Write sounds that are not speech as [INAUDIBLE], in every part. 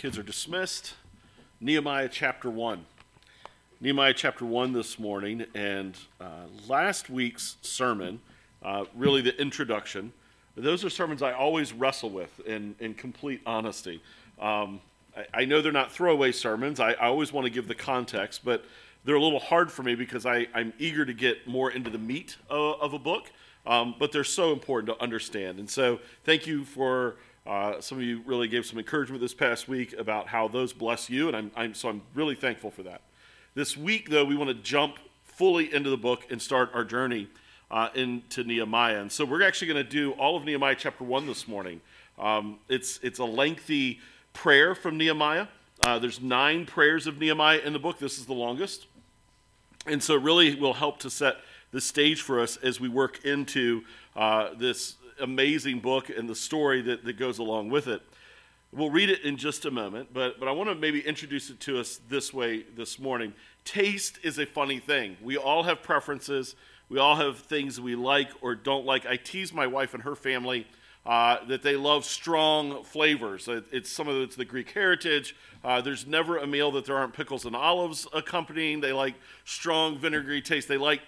Kids are dismissed. Nehemiah chapter 1. Nehemiah chapter 1 this morning, and uh, last week's sermon, uh, really the introduction. Those are sermons I always wrestle with in, in complete honesty. Um, I, I, know they're not throwaway sermons, I, I always want to give the context, but they're a little hard for me because I, I'm eager to get more into the meat of, of a book, um, but they're so important to understand. And so, thank you for uh, some of you really gave some encouragement this past week about how those bless you, and I'm, I'm, so I'm really thankful for that. This week, though, we want to jump fully into the book and start our journey uh, into Nehemiah. And so we're actually going to do all of Nehemiah chapter 1 this morning. Um, it's, it's a lengthy prayer from Nehemiah. Uh, there's nine prayers of Nehemiah in the book. This is the longest. And so it really will help to set the stage for us as we work into uh, this amazing book and the story that, that goes along with it. We'll read it in just a moment, but, but I want to maybe introduce it to us this way this morning. Taste is a funny thing. We all have preferences, we all have things we like or don't like. I tease my wife and her family. Uh, that they love strong flavors. It's some of it's the Greek heritage. Uh, there's never a meal that there aren't pickles and olives accompanying. They like strong vinegary taste. They like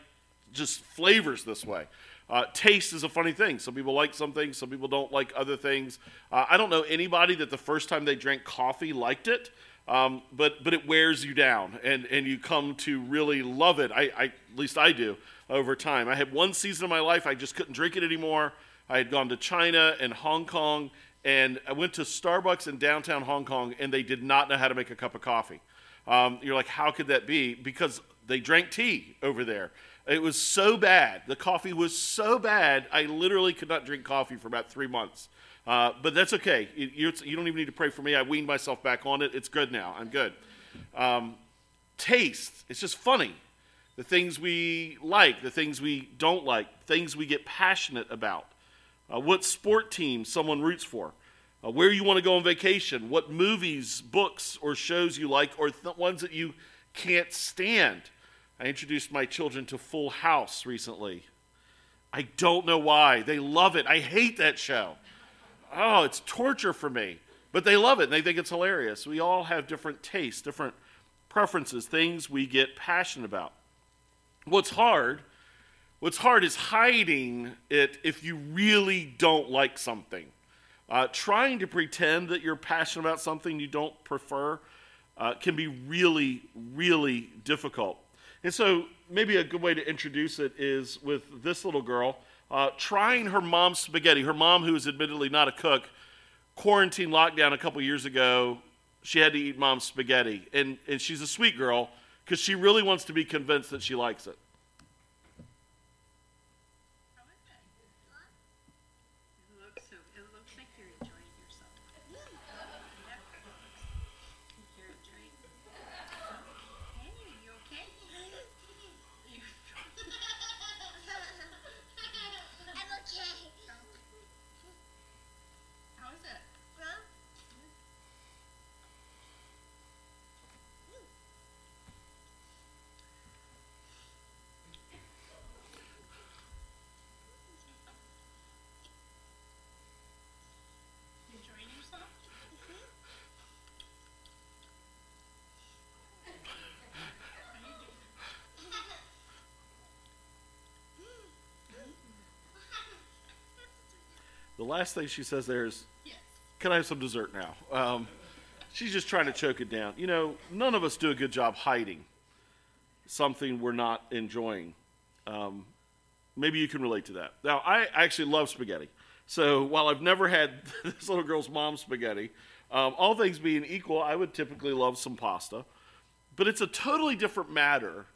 just flavors this way. Uh, taste is a funny thing. Some people like some things, some people don't like other things. Uh, I don't know anybody that the first time they drank coffee liked it, um, but but it wears you down, and and you come to really love it. I, I, at least I do over time. I had one season of my life I just couldn't drink it anymore. I had gone to China and Hong Kong, and I went to Starbucks in downtown Hong Kong, and they did not know how to make a cup of coffee. Um, you're like, how could that be? Because they drank tea over there. It was so bad. The coffee was so bad, I literally could not drink coffee for about three months. Uh, but that's okay. You, you, don't even need to pray for me. I weaned myself back on it. It's good now. I'm good. Um, taste, it's just funny. The things we like, the things we don't like, things we get passionate about. Uh, what sport team someone roots for. Uh, where you want to go on vacation, what movies, books, or shows you like, or th- ones that you can't stand. I introduced my children to Full House recently. I don't know why. They love it. I hate that show. Oh, it's torture for me. But they love it and they think it's hilarious. We all have different tastes, different preferences, things we get passionate about. What's hard, what's hard is hiding it if you really don't like something. Uh, trying to pretend that you're passionate about something you don't prefer uh, can be really, really difficult. And so, maybe a good way to introduce it is with this little girl uh, trying her mom's spaghetti. Her mom, who is admittedly not a cook, quarantine lockdown a couple years ago, she had to eat mom's spaghetti. And, and she's a sweet girl because she really wants to be convinced that she likes it. Last thing she says there is, yes. Can I have some dessert now? Um, she's just trying to choke it down. You know, none of us do a good job hiding something we're not enjoying. Um, maybe you can relate to that. Now, I actually love spaghetti. So while I've never had [LAUGHS] this little girl's mom's spaghetti, um, all things being equal, I would typically love some pasta. But it's a totally different matter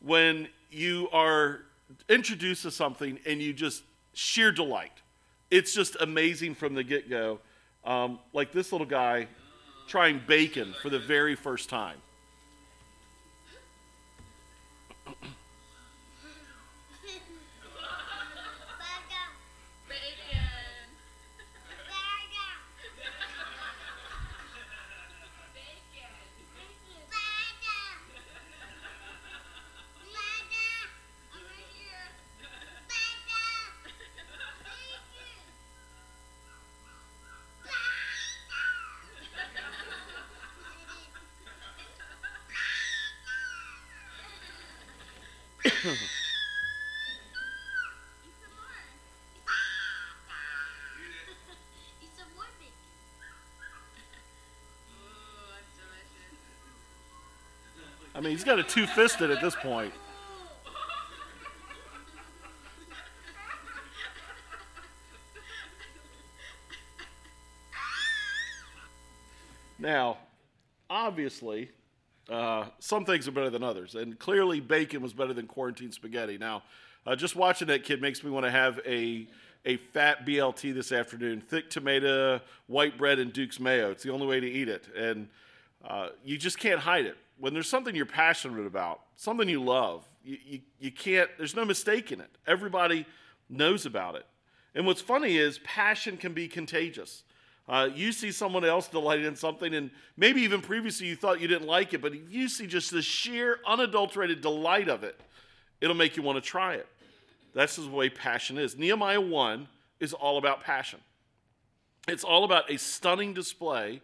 when you are introduced to something and you just sheer delight it's just amazing from the get go. Um, like this little guy trying bacon for the very first time. I mean, he's got a two fisted at this point. Now, obviously, uh, some things are better than others, and clearly bacon was better than quarantine spaghetti. Now, uh, just watching that kid makes me want to have a a fat BLT this afternoon, thick tomato, white bread, and Duke's mayo. It's the only way to eat it, and uh, you just can't hide it. When there's something you're passionate about, something you love, you, you, you can't. There's no mistake in it. Everybody knows about it. And what's funny is passion can be contagious. Uh, you see someone else delighted in something, and maybe even previously you thought you didn't like it, but you see just the sheer, unadulterated delight of it, it'll make you want to try it. That's the way passion is. Nehemiah 1 is all about passion. It's all about a stunning display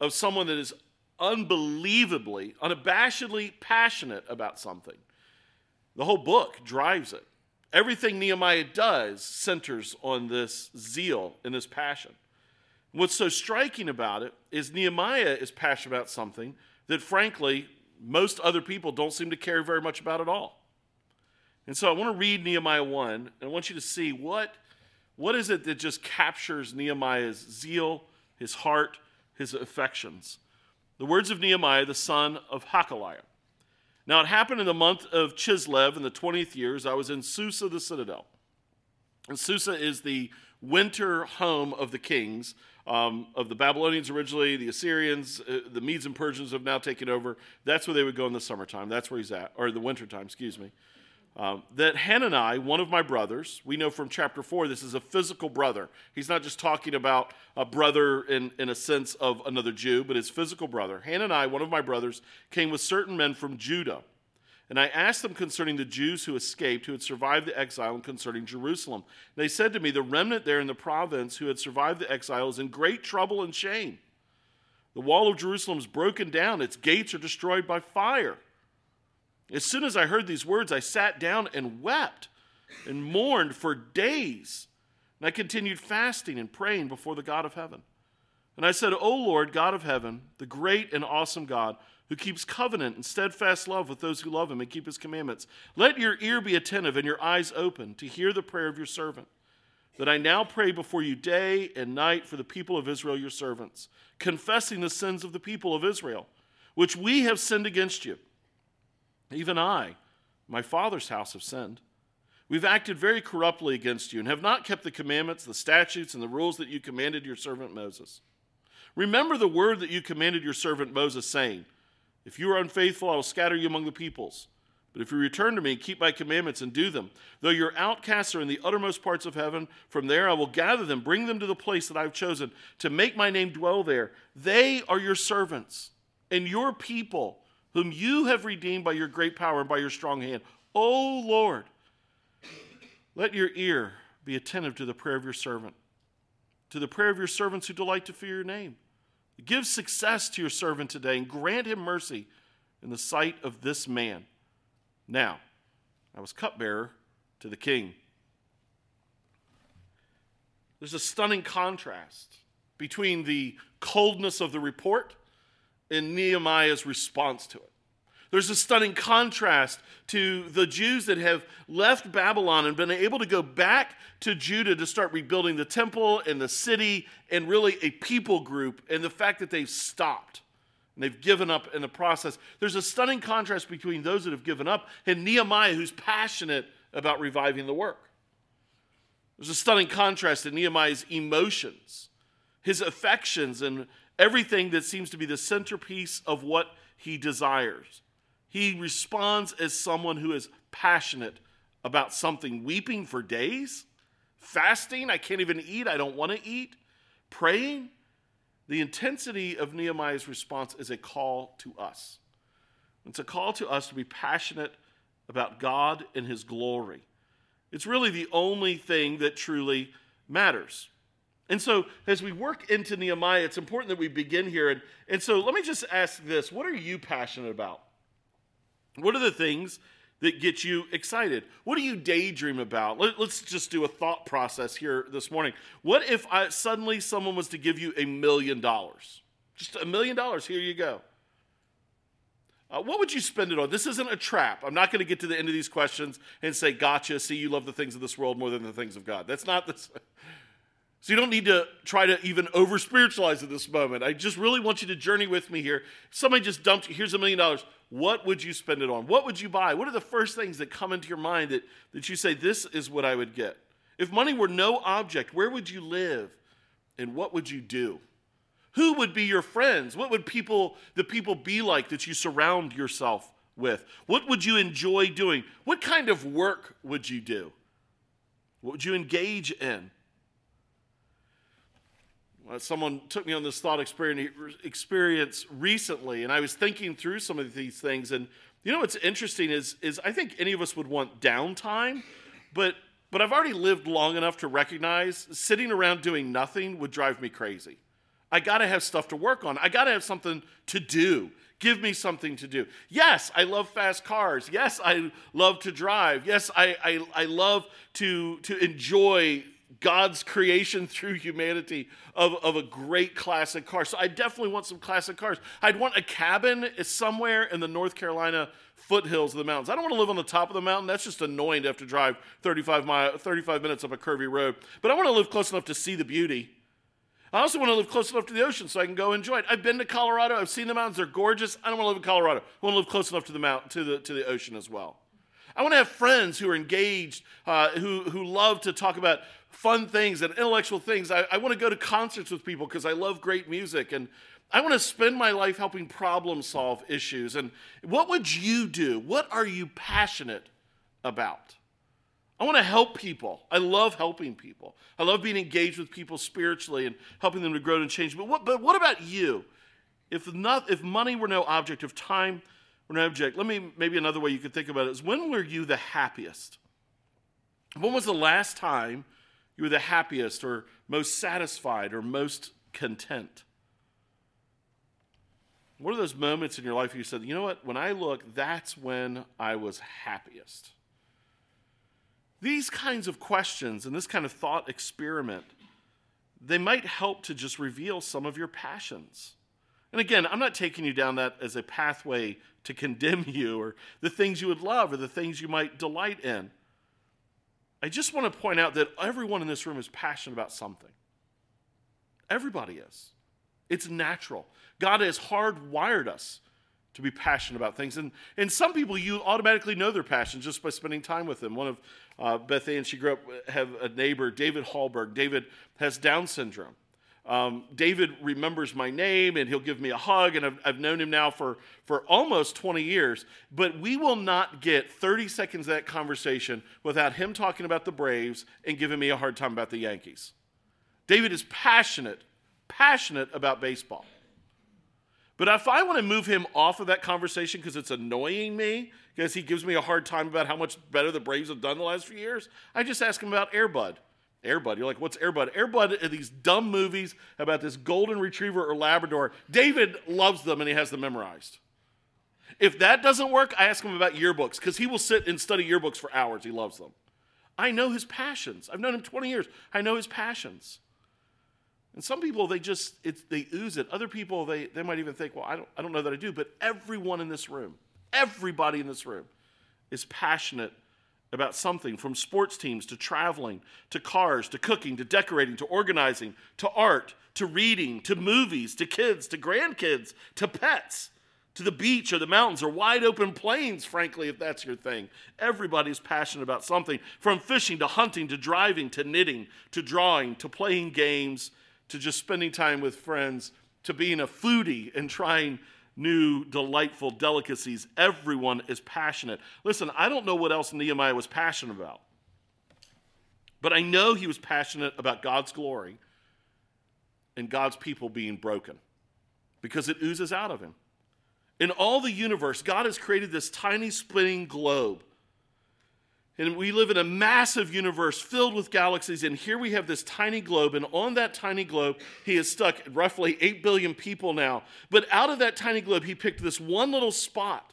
of someone that is unbelievably, unabashedly passionate about something. The whole book drives it. Everything Nehemiah does centers on this zeal and this passion. What's so striking about it is Nehemiah is passionate about something that, frankly, most other people don't seem to care very much about at all. And so I want to read Nehemiah 1, and I want you to see what, what is it that just captures Nehemiah's zeal, his heart, his affections. The words of Nehemiah, the son of Hacaliah. Now it happened in the month of Chislev in the 20th years. I was in Susa, the citadel. And Susa is the winter home of the kings um, of the Babylonians originally, the Assyrians, uh, the Medes and Persians have now taken over. That's where they would go in the summertime. That's where he's at, or the wintertime, excuse me. Um, that Hanani, one of my brothers, we know from chapter 4, this is a physical brother. He's not just talking about a brother in, in a sense of another Jew, but his physical brother. Hanani, one of my brothers, came with certain men from Judah and I asked them concerning the Jews who escaped, who had survived the exile, and concerning Jerusalem. And they said to me, The remnant there in the province who had survived the exile is in great trouble and shame. The wall of Jerusalem is broken down, its gates are destroyed by fire. As soon as I heard these words, I sat down and wept and mourned for days. And I continued fasting and praying before the God of heaven. And I said, O Lord, God of heaven, the great and awesome God, who keeps covenant and steadfast love with those who love him and keep his commandments. Let your ear be attentive and your eyes open to hear the prayer of your servant, that I now pray before you day and night for the people of Israel, your servants, confessing the sins of the people of Israel, which we have sinned against you. Even I, my father's house, have sinned. We've acted very corruptly against you and have not kept the commandments, the statutes, and the rules that you commanded your servant Moses. Remember the word that you commanded your servant Moses, saying, if you are unfaithful, I will scatter you among the peoples. But if you return to me, and keep my commandments and do them, though your outcasts are in the uttermost parts of heaven, from there I will gather them, bring them to the place that I've chosen to make my name dwell there. They are your servants and your people, whom you have redeemed by your great power and by your strong hand. O Lord, let your ear be attentive to the prayer of your servant, to the prayer of your servants who delight to fear your name. Give success to your servant today and grant him mercy in the sight of this man. Now, I was cupbearer to the king. There's a stunning contrast between the coldness of the report and Nehemiah's response to it. There's a stunning contrast to the Jews that have left Babylon and been able to go back to Judah to start rebuilding the temple and the city and really a people group, and the fact that they've stopped and they've given up in the process. There's a stunning contrast between those that have given up and Nehemiah, who's passionate about reviving the work. There's a stunning contrast in Nehemiah's emotions, his affections, and everything that seems to be the centerpiece of what he desires. He responds as someone who is passionate about something, weeping for days, fasting, I can't even eat, I don't want to eat, praying. The intensity of Nehemiah's response is a call to us. It's a call to us to be passionate about God and His glory. It's really the only thing that truly matters. And so, as we work into Nehemiah, it's important that we begin here. And, and so, let me just ask this what are you passionate about? What are the things that get you excited? What do you daydream about? Let, us just do a thought process here this morning. What if I, suddenly someone was to give you a million dollars? Just a million dollars, here you go. Uh, what would you spend it on? This isn't a trap. I'm not going to get to the end of these questions and say, gotcha, see, you love the things of this world more than the things of God. That's not this. [LAUGHS] So you don't need to try to even over spiritualize at this moment. I just really want you to journey with me here. Somebody just dumped you, here's a million dollars. What would you spend it on? What would you buy? What are the first things that come into your mind that, that you say, this is what I would get? If money were no object, where would you live? And what would you do? Who would be your friends? What would people, the people be like that you surround yourself with? What would you enjoy doing? What kind of work would you do? What would you engage in? Uh, someone took me on this thought experience recently, and I was thinking through some of these things. And you know what's interesting is, is I think any of us would want downtime, but but I've already lived long enough to recognize sitting around doing nothing would drive me crazy. I got to have stuff to work on. I got to have something to do. Give me something to do. Yes, I love fast cars. Yes, I love to drive. Yes, I, I, I love to, to enjoy God's creation through humanity of, of a great classic car. So I definitely want some classic cars. I'd want a cabin somewhere in the North Carolina foothills of the mountains. I don't want to live on the top of the mountain. That's just annoying to have to drive 35, mile, 35 minutes up a curvy road. But I want to live close enough to see the beauty. I also want to live close enough to the ocean so I can go enjoy it. I've been to Colorado. I've seen the mountains. They're gorgeous. I don't want to live in Colorado. I want to live close enough to the mountain, to the, to the ocean as well. I want to have friends who are engaged, uh, who, who love to talk about fun things and intellectual things. I, I want to go to concerts with people because I love great music. And I want to spend my life helping problem solve issues. And what would you do? What are you passionate about? I want to help people. I love helping people. I love being engaged with people spiritually and helping them to grow and change. But what, but what about you? If, not, if money were no object, if time were no object, let me, maybe another way you could think about it is when were you the happiest? When was the last time you were the happiest or most satisfied or most content? What are those moments in your life where you said, you know what, when I look, that's when I was happiest? These kinds of questions and this kind of thought experiment, they might help to just reveal some of your passions. And again, I'm not taking you down that as a pathway to condemn [LAUGHS] you or the things you would love or the things you might delight in. I just want to point out that everyone in this room is passionate about something. Everybody is. It's natural. God has hardwired us to be passionate about things. And, and some people, you automatically know their passion just by spending time with them. One of uh, Beth Ann, she grew up, have a neighbor, David Hallberg. David has Down syndrome. Um, David remembers my name and he'll give me a hug, and I've, I've, known him now for, for almost 20 years. But we will not get 30 seconds of that conversation without him talking about the Braves and giving me a hard time about the Yankees. David is passionate, passionate about baseball. But if I want to move him off of that conversation because it's annoying me, because he gives me a hard time about how much better the Braves have done the last few years, I just ask him about Air Bud. Air Bud. You're like, what's Air Bud? Airbud are these dumb movies about this golden retriever or Labrador. David loves them and he has them memorized. If that doesn't work, I ask him about yearbooks because he will sit and study yearbooks for hours. He loves them. I know his passions. I've known him 20 years. I know his passions. And some people, they just, they ooze it. Other people, they, they might even think, well, I don't, I don't know that I do. But everyone in this room, everybody in this room is passionate about something from sports teams to traveling to cars to cooking to decorating to organizing to art to reading to movies to kids to grandkids to pets to the beach or the mountains or wide open plains, frankly, if that's your thing. Everybody's passionate about something from fishing to hunting to driving to knitting to drawing to playing games to just spending time with friends to being a foodie and trying new, delightful delicacies. Everyone is passionate. Listen, I don't know what else Nehemiah was passionate about, but I know he was passionate about God's glory and God's people being broken because it oozes out of him. In all the universe, God has created this tiny spinning globe and we live in a massive universe filled with galaxies, and here we have this tiny globe, and on that tiny globe, he has stuck roughly 8 billion people now. But out of that tiny globe, he picked this one little spot.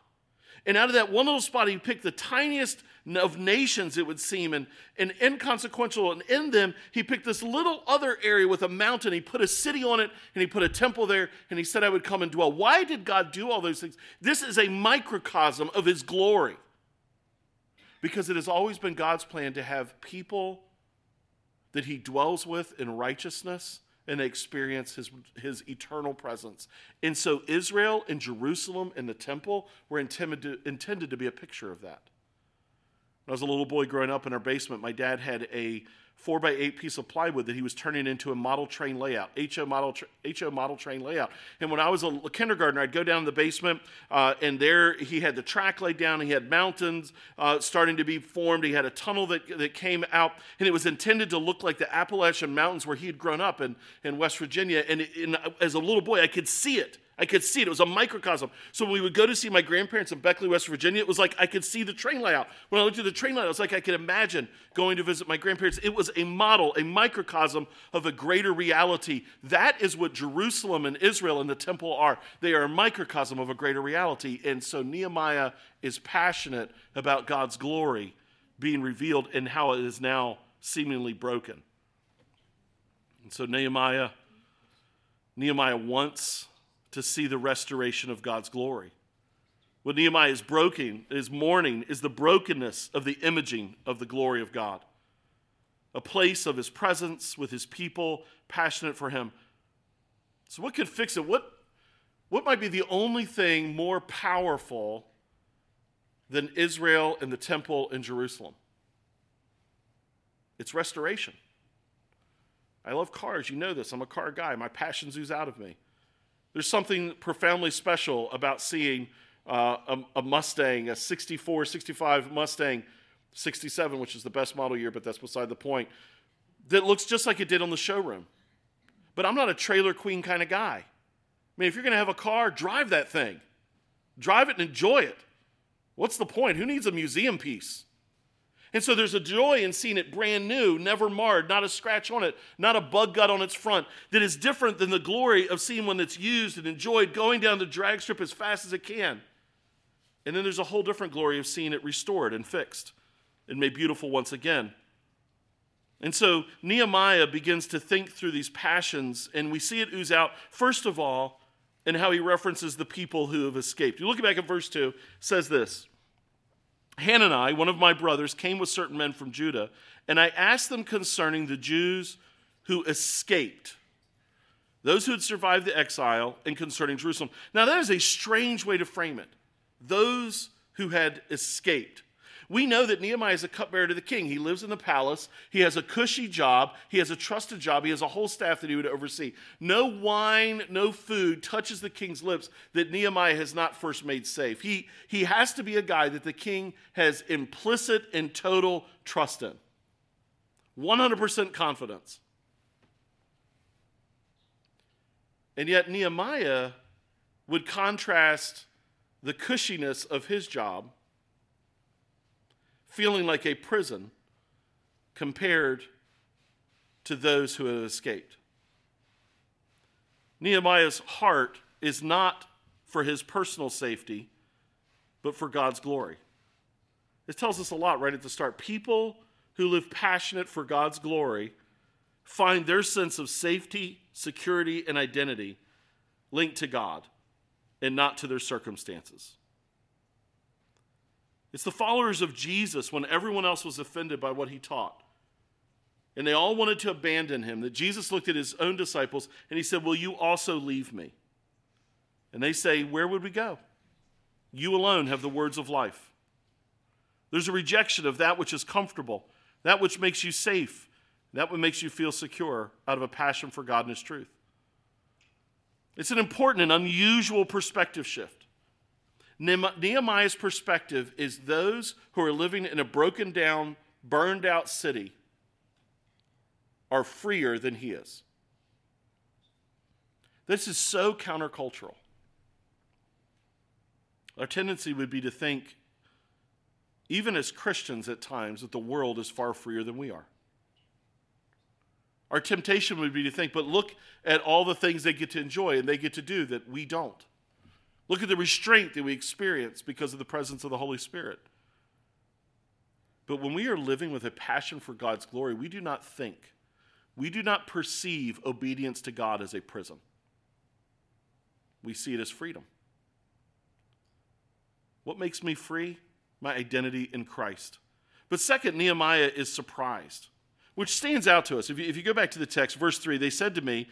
And out of that one little spot, he picked the tiniest of nations, it would seem, and, and inconsequential. And in them, he picked this little other area with a mountain. He put a city on it, and he put a temple there, and he said, I would come and dwell. Why did God do all those things? This is a microcosm of his glory. Because it has always been God's plan to have people that he dwells with in righteousness and experience his, his eternal presence. And so Israel and Jerusalem and the temple were intended to, intended to be a picture of that. When I was a little boy growing up in our basement, my dad had a four by eight piece of plywood that he was turning into a model train layout, HO model, tra- HO model train layout. And when I was a kindergartner, I'd go down to the basement, uh, and there he had the track laid down. He had mountains uh, starting to be formed. He had a tunnel that, that came out, and it was intended to look like the Appalachian Mountains where he had grown up in, in West Virginia. And, and as a little boy, I could see it. I could see it. It was a microcosm. So when we would go to see my grandparents in Beckley, West Virginia, it was like I could see the train layout. When I looked at the train layout, it was like I could imagine going to visit my grandparents. It was a model, a microcosm of a greater reality. That is what Jerusalem and Israel and the temple are. They are a microcosm of a greater reality. And so Nehemiah is passionate about God's glory being revealed and how it is now seemingly broken. And so Nehemiah Nehemiah wants to see the restoration of God's glory. What Nehemiah is broken, is mourning, is the brokenness of the imaging of the glory of God. A place of his presence with his people, passionate for him. So, what could fix it? What, what might be the only thing more powerful than Israel and the temple in Jerusalem? It's restoration. I love cars. You know this. I'm a car guy. My passion ooze out of me. There's something profoundly special about seeing uh, a, a, Mustang, a 64, 65 Mustang, 67, which is the best model year, but that's beside the point, that looks just like it did on the showroom. But I'm not a trailer queen kind of guy. I mean, if you're going to have a car, drive that thing. Drive it and enjoy it. What's the point? Who needs a museum piece? And so there's a joy in seeing it brand new, never marred, not a scratch on it, not a bug gut on its front, that is different than the glory of seeing one that's used and enjoyed going down the drag strip as fast as it can. And then there's a whole different glory of seeing it restored and fixed and made beautiful once again. And so Nehemiah begins to think through these passions, and we see it ooze out, first of all, in how he references the people who have escaped. You look back at verse 2, says this Hanani, one of my brothers, came with certain men from Judah, and I asked them concerning the Jews who escaped, those who had survived the exile, and concerning Jerusalem. Now, that is a strange way to frame it. Those who had escaped we know that Nehemiah is a cupbearer to the king. He lives in the palace. He has a cushy job. He has a trusted job. He has a whole staff that he would oversee. No wine, no food touches the king's lips that Nehemiah has not first made safe. He, he has to be a guy that the king has implicit and total trust in. 100% confidence. And yet, Nehemiah would contrast the cushiness of his job feeling like a prison compared to those who have escaped. Nehemiah's heart is not for his personal safety, but for God's glory. It tells us a lot right at the start. People who live passionate for God's glory find their sense of safety, security, and identity linked to God and not to their circumstances. It's the followers of Jesus when everyone else was offended by what he taught. And they all wanted to abandon him. That Jesus looked at his own disciples and he said, Will you also leave me? And they say, Where would we go? You alone have the words of life. There's a rejection of that which is comfortable, that which makes you safe, that which makes you feel secure out of a passion for God and His truth. It's an important and unusual perspective shift. Nehemiah's perspective is those who are living in a broken down, burned out city are freer than he is. This is so countercultural. Our tendency would be to think, even as Christians at times, that the world is far freer than we are. Our temptation would be to think, but look at all the things they get to enjoy and they get to do that we don't. Look at the restraint that we experience because of the presence of the Holy Spirit. But when we are living with a passion for God's glory, we do not think, we do not perceive obedience to God as a prison. We see it as freedom. What makes me free? My identity in Christ. But second, Nehemiah is surprised, which stands out to us. If you, if you go back to the text, verse 3, they said to me,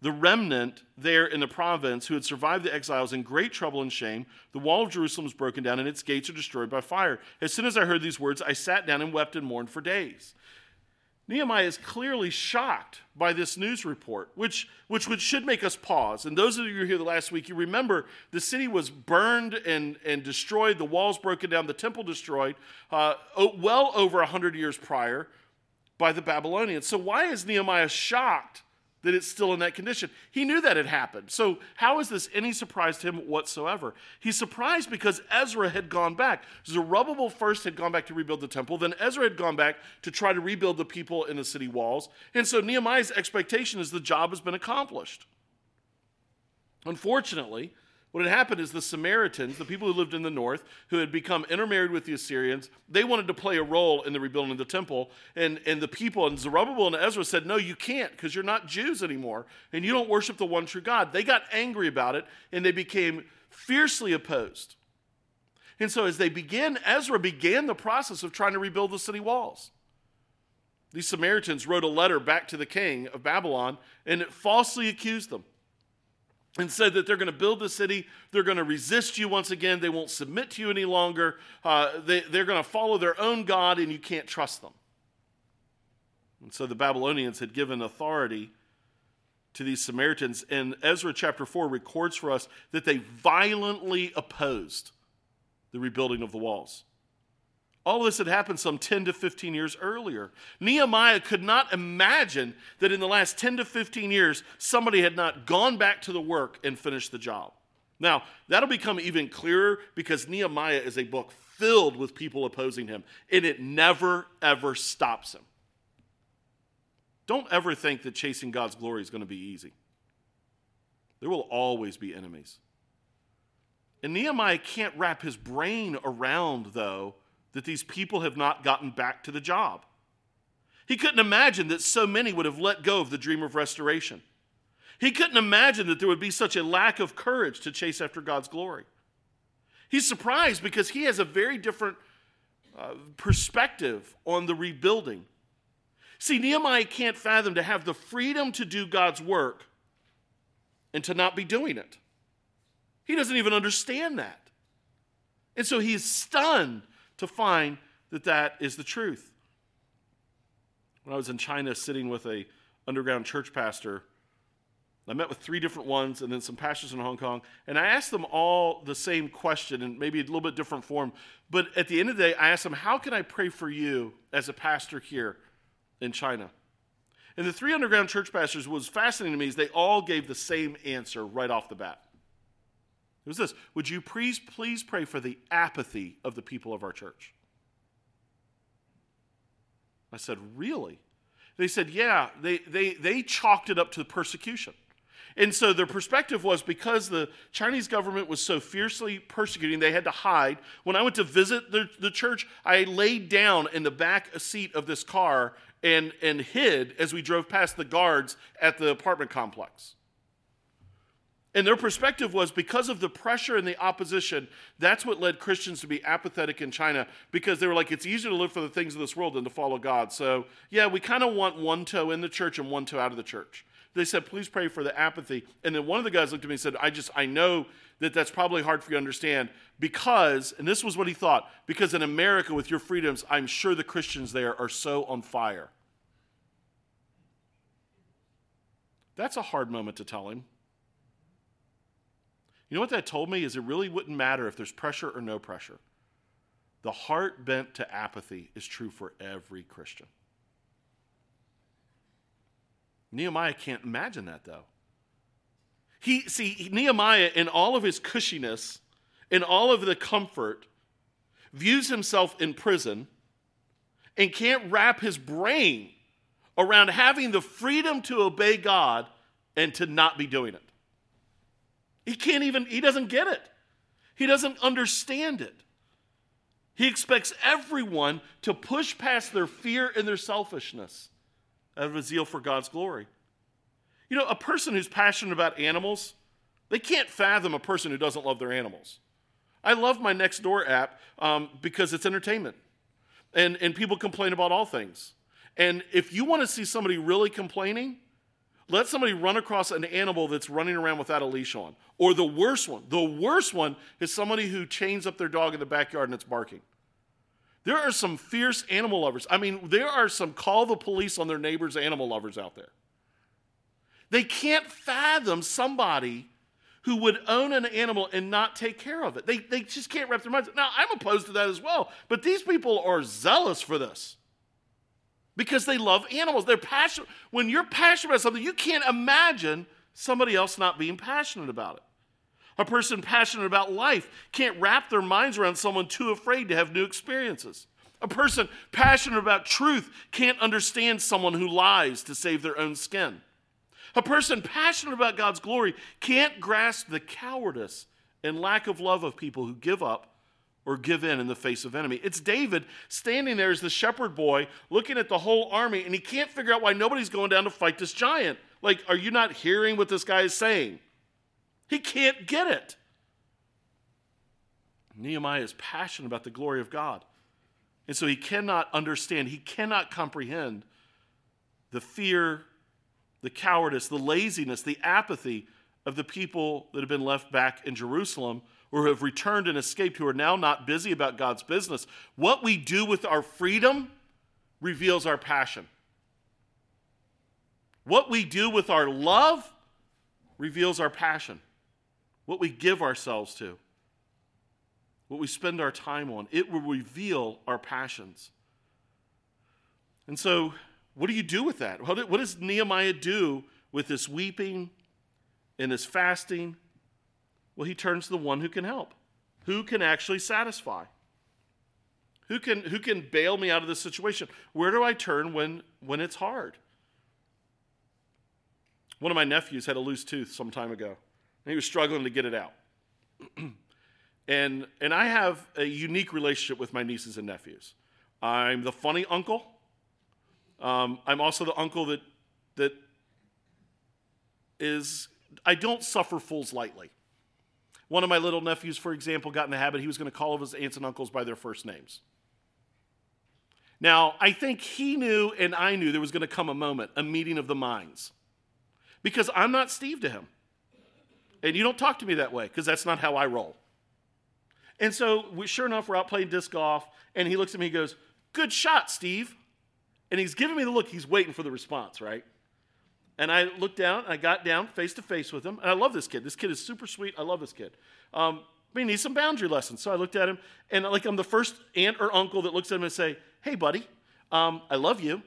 the remnant there in the province who had survived the exiles in great trouble and shame, the wall of Jerusalem is broken down and its gates are destroyed by fire. As soon as I heard these words, I sat down and wept and mourned for days. Nehemiah is clearly shocked by this news report, which, which, which should make us pause. And those of you who were here the last week, you remember the city was burned and, and destroyed, the walls broken down, the temple destroyed, uh, well over 100 years prior by the Babylonians. So, why is Nehemiah shocked that it's still in that condition. He knew that had happened. So, how is this any surprise to him whatsoever? He's surprised because Ezra had gone back. Zerubbabel first had gone back to rebuild the temple, then Ezra had gone back to try to rebuild the people in the city walls. And so, Nehemiah's expectation is the job has been accomplished. Unfortunately, what had happened is the Samaritans, the people who lived in the north, who had become intermarried with the Assyrians, they wanted to play a role in the rebuilding of the temple. And, and the people, and Zerubbabel and Ezra said, No, you can't, because you're not Jews anymore, and you don't worship the one true God. They got angry about it, and they became fiercely opposed. And so, as they began, Ezra began the process of trying to rebuild the city walls. These Samaritans wrote a letter back to the king of Babylon and it falsely accused them and said that they're going to build the city. They're going to resist you once again. They won't submit to you any longer. Uh, they, they're going to follow their own God, and you can't trust them. And so the Babylonians had given authority to these Samaritans. And Ezra chapter 4 records for us that they violently opposed the rebuilding of the walls. All of this had happened some 10 to 15 years earlier. Nehemiah could not imagine that in the last 10 to 15 years, somebody had not gone back to the work and finished the job. Now, that'll become even clearer because Nehemiah is a book filled with people opposing him, and it never, ever stops him. Don't ever think that chasing God's glory is going to be easy. There will always be enemies. And Nehemiah can't wrap his brain around, though, that these people have not gotten back to the job. He couldn't imagine that so many would have let go of the dream of restoration. He couldn't imagine that there would be such a lack of courage to chase after God's glory. He's surprised because he has a very different uh, perspective on the rebuilding. See, Nehemiah can't fathom to have the freedom to do God's work and to not be doing it. He doesn't even understand that. And so he's stunned to find that that is the truth. When I was in China sitting with a underground church pastor, I met with three different ones and then some pastors in Hong Kong, and I asked them all the same question in maybe a little bit different form. But at the end of the day, I asked them, How can I pray for you as a pastor here in China? And the three underground church pastors was fascinating to me is they all gave the same answer right off the bat. It was this Would you please, please pray for the apathy of the people of our church? I said, Really? They said, Yeah, they, they, they chalked it up to persecution. And so their perspective was because the Chinese government was so fiercely persecuting, they had to hide. When I went to visit the, the church, I laid down in the back seat of this car and, and hid as we drove past the guards at the apartment complex. And their perspective was because of the pressure and the opposition, that's what led Christians to be apathetic in China because they were like, it's easier to live for the things of this world than to follow God. So, yeah, we kind of want one toe in the church and one toe out of the church. They said, please pray for the apathy. And then one of the guys looked at me and said, I just, I know that that's probably hard for you to understand because, and this was what he thought, because in America with your freedoms, I'm sure the Christians there are so on fire. That's a hard moment to tell him. You know what that told me is it really wouldn't matter if there's pressure or no pressure. The heart bent to apathy is true for every Christian. Nehemiah can't imagine that though. He see Nehemiah in all of his cushiness, in all of the comfort, views himself in prison and can't wrap his brain around having the freedom to obey God and to not be doing it. He can't even, he doesn't get it. He doesn't understand it. He expects everyone to push past their fear and their selfishness out of a zeal for God's glory. You know, a person who's passionate about animals, they can't fathom a person who doesn't love their animals. I love my Nextdoor app um, because it's entertainment. And, and people complain about all things. And if you want to see somebody really complaining, let somebody run across an animal that's running around without a leash on. Or the worst one, the worst one is somebody who chains up their dog in the backyard and it's barking. There are some fierce animal lovers. I mean, there are some call the police on their neighbors' animal lovers out there. They can't fathom somebody who would own an animal and not take care of it. They, they just can't wrap their minds. Now, I'm opposed to that as well, but these people are zealous for this because they love animals. They're passionate. When you're passionate about something, you can't imagine somebody else not being passionate about it. A person passionate about life can't wrap their minds around someone too afraid to have new experiences. A person passionate about truth can't understand someone who lies to save their own skin. A person passionate about God's glory can't grasp the cowardice and lack of love of people who give up or give in in the face of enemy. It's David standing there as the shepherd boy looking at the whole army and he can't figure out why nobody's going down to fight this giant. Like, are you not hearing what this guy is saying? He can't get it. Nehemiah is passionate about the glory of God. And so he cannot understand, he cannot comprehend the fear, the cowardice, the laziness, the apathy of the people that have been left back in Jerusalem or who have returned and escaped who are now not busy about God's business. What we do with our freedom reveals our passion. What we do with our love reveals our passion what we give ourselves to, what we spend our time on. It will reveal our passions. And so, what do you do with that? What does Nehemiah do with this weeping and this fasting? Well, he turns to the one who can help, who can actually satisfy. Who can, who can bail me out of this situation? Where do I turn when, when it's hard? One of my nephews had a loose tooth some time ago and he was struggling to get it out. [CLEARS THROAT] and, and I have a unique relationship with my nieces and nephews. I'm the funny uncle. Um, I'm also the uncle that, that is, I don't suffer fools lightly. One of my little nephews, for example, got in the habit he was going to call his aunts and uncles by their first names. Now, I think he knew and I knew there was going to come a moment, a meeting of the minds. Because I'm not Steve to him. And you don't talk to me that way because that's not how I roll. And so, we, sure enough, we're out playing disc golf, and he looks at me and goes, Good shot, Steve. And he's giving me the look, he's waiting for the response, right? And I looked down, I got down face to face with him, and I love this kid. This kid is super sweet. I love this kid. Um, but he needs some boundary lessons. So I looked at him, and like I'm the first aunt or uncle that looks at him and say, Hey, buddy, um, I love you.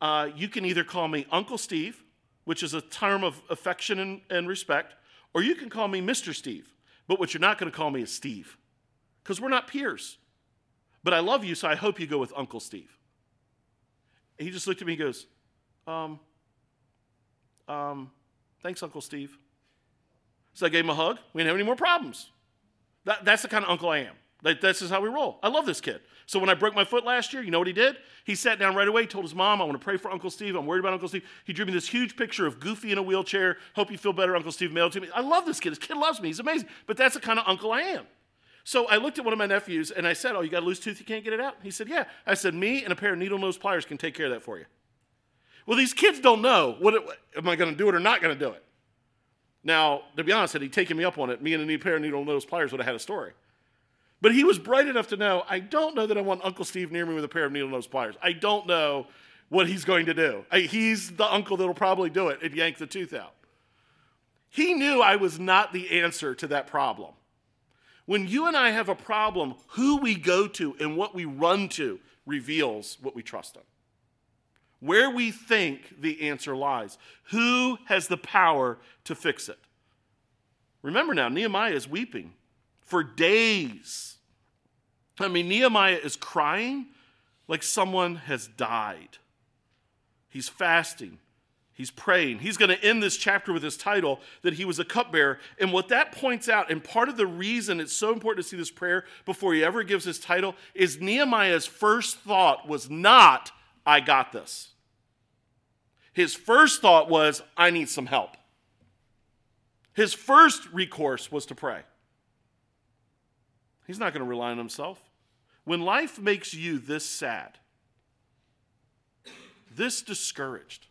Uh, you can either call me Uncle Steve, which is a term of affection and, and respect, or you can call me Mr. Steve, but what you're not going to call me is Steve, because we're not peers. But I love you, so I hope you go with Uncle Steve. And he just looked at me and goes, um, um, thanks, Uncle Steve. So I gave him a hug. We didn't have any more problems. That, that's the kind of uncle I am. Like, this is how we roll. I love this kid. So when I broke my foot last year, you know what he did? He sat down right away, told his mom, I want to pray for Uncle Steve. I'm worried about Uncle Steve. He drew me this huge picture of Goofy in a wheelchair. Hope you feel better, Uncle Steve. Mailed to me. I love this kid. This kid loves me. He's amazing. But that's the kind of uncle I am. So I looked at one of my nephews and I said, Oh, you got a loose tooth, you can't get it out? He said, Yeah. I said, Me and a pair of needle nose pliers can take care of that for you. Well, these kids don't know what, am I going to do it or not going to do it. Now, to be honest, had he taken me up on it, me and a pair of needle nose pliers would have had a story. But he was bright enough to know I don't know that I want Uncle Steve near me with a pair of needle nose pliers. I don't know what he's going to do. I, he's the uncle that'll probably do it and yank the tooth out. He knew I was not the answer to that problem. When you and I have a problem, who we go to and what we run to reveals what we trust in. Where we think the answer lies. Who has the power to fix it? Remember now, Nehemiah is weeping for days I mean, Nehemiah is crying like someone has died. He's fasting He's praying. He's going to end this chapter with his title that he was a cupbearer. And what that points out, and part of the reason it's so important to see this prayer before he ever gives his title, is Nehemiah's first thought was not, I got this. His first thought was, I need some help. His first recourse was to pray. He's not going to rely on himself. When life makes you this sad, this discouraged,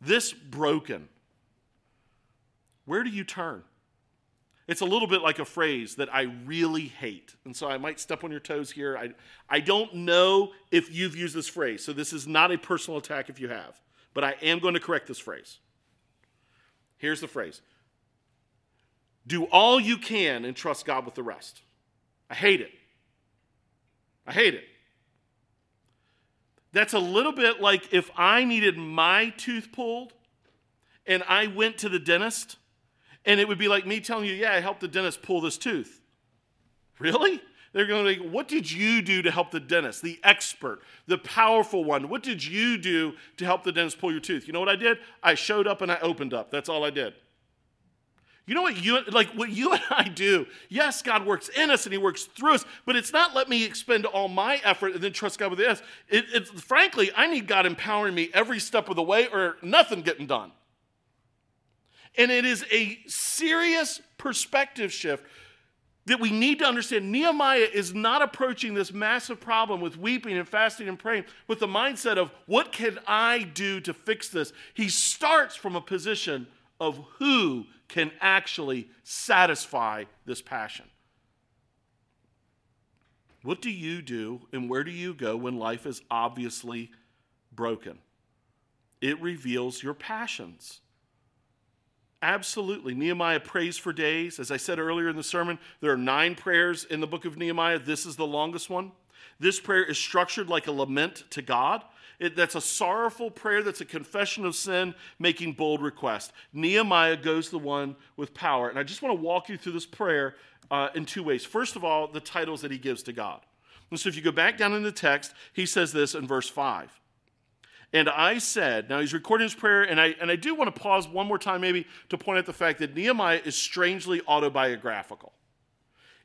this broken, where do you turn? It's a little bit like a phrase that I really hate. And so I might step on your toes here. I, I don't know if you've used this phrase, so this is not a personal attack if you have, but I am going to correct this phrase. Here's the phrase Do all you can and trust God with the rest. I hate it. I hate it. That's a little bit like if I needed my tooth pulled and I went to the dentist, and it would be like me telling you, Yeah, I helped the dentist pull this tooth. Really? They're going to be, like, What did you do to help the dentist, the expert, the powerful one? What did you do to help the dentist pull your tooth? You know what I did? I showed up and I opened up. That's all I did. You know what you like what you [LAUGHS] and I do? Yes, God works in us and He works through us, but it's not let me expend all my effort and then trust God with the It, it, frankly, I need God empowering me every step of the way or nothing getting done. And it is a serious perspective shift that we need to understand. Nehemiah is not approaching this massive problem with weeping and fasting and praying with the mindset of, what can I do to fix this? He starts from a position of who can actually satisfy this passion. What do you do and where do you go when life is obviously broken? It reveals your passions. Absolutely. Nehemiah prays for days. As I said earlier in the sermon, there are nine prayers in the book of Nehemiah. This is the longest one. This prayer is structured like a lament to God. It, that's a sorrowful prayer, that's a confession of sin, making bold request. Nehemiah goes the one with power. And I just want to walk you through this prayer uh, in two ways. First of all, the titles that he gives to God. And so if you go back down in the text, he says this in verse 5. And I said, now he's recording his prayer, and I, and I do want to pause one more time, maybe, to point out the fact that Nehemiah is strangely autobiographical.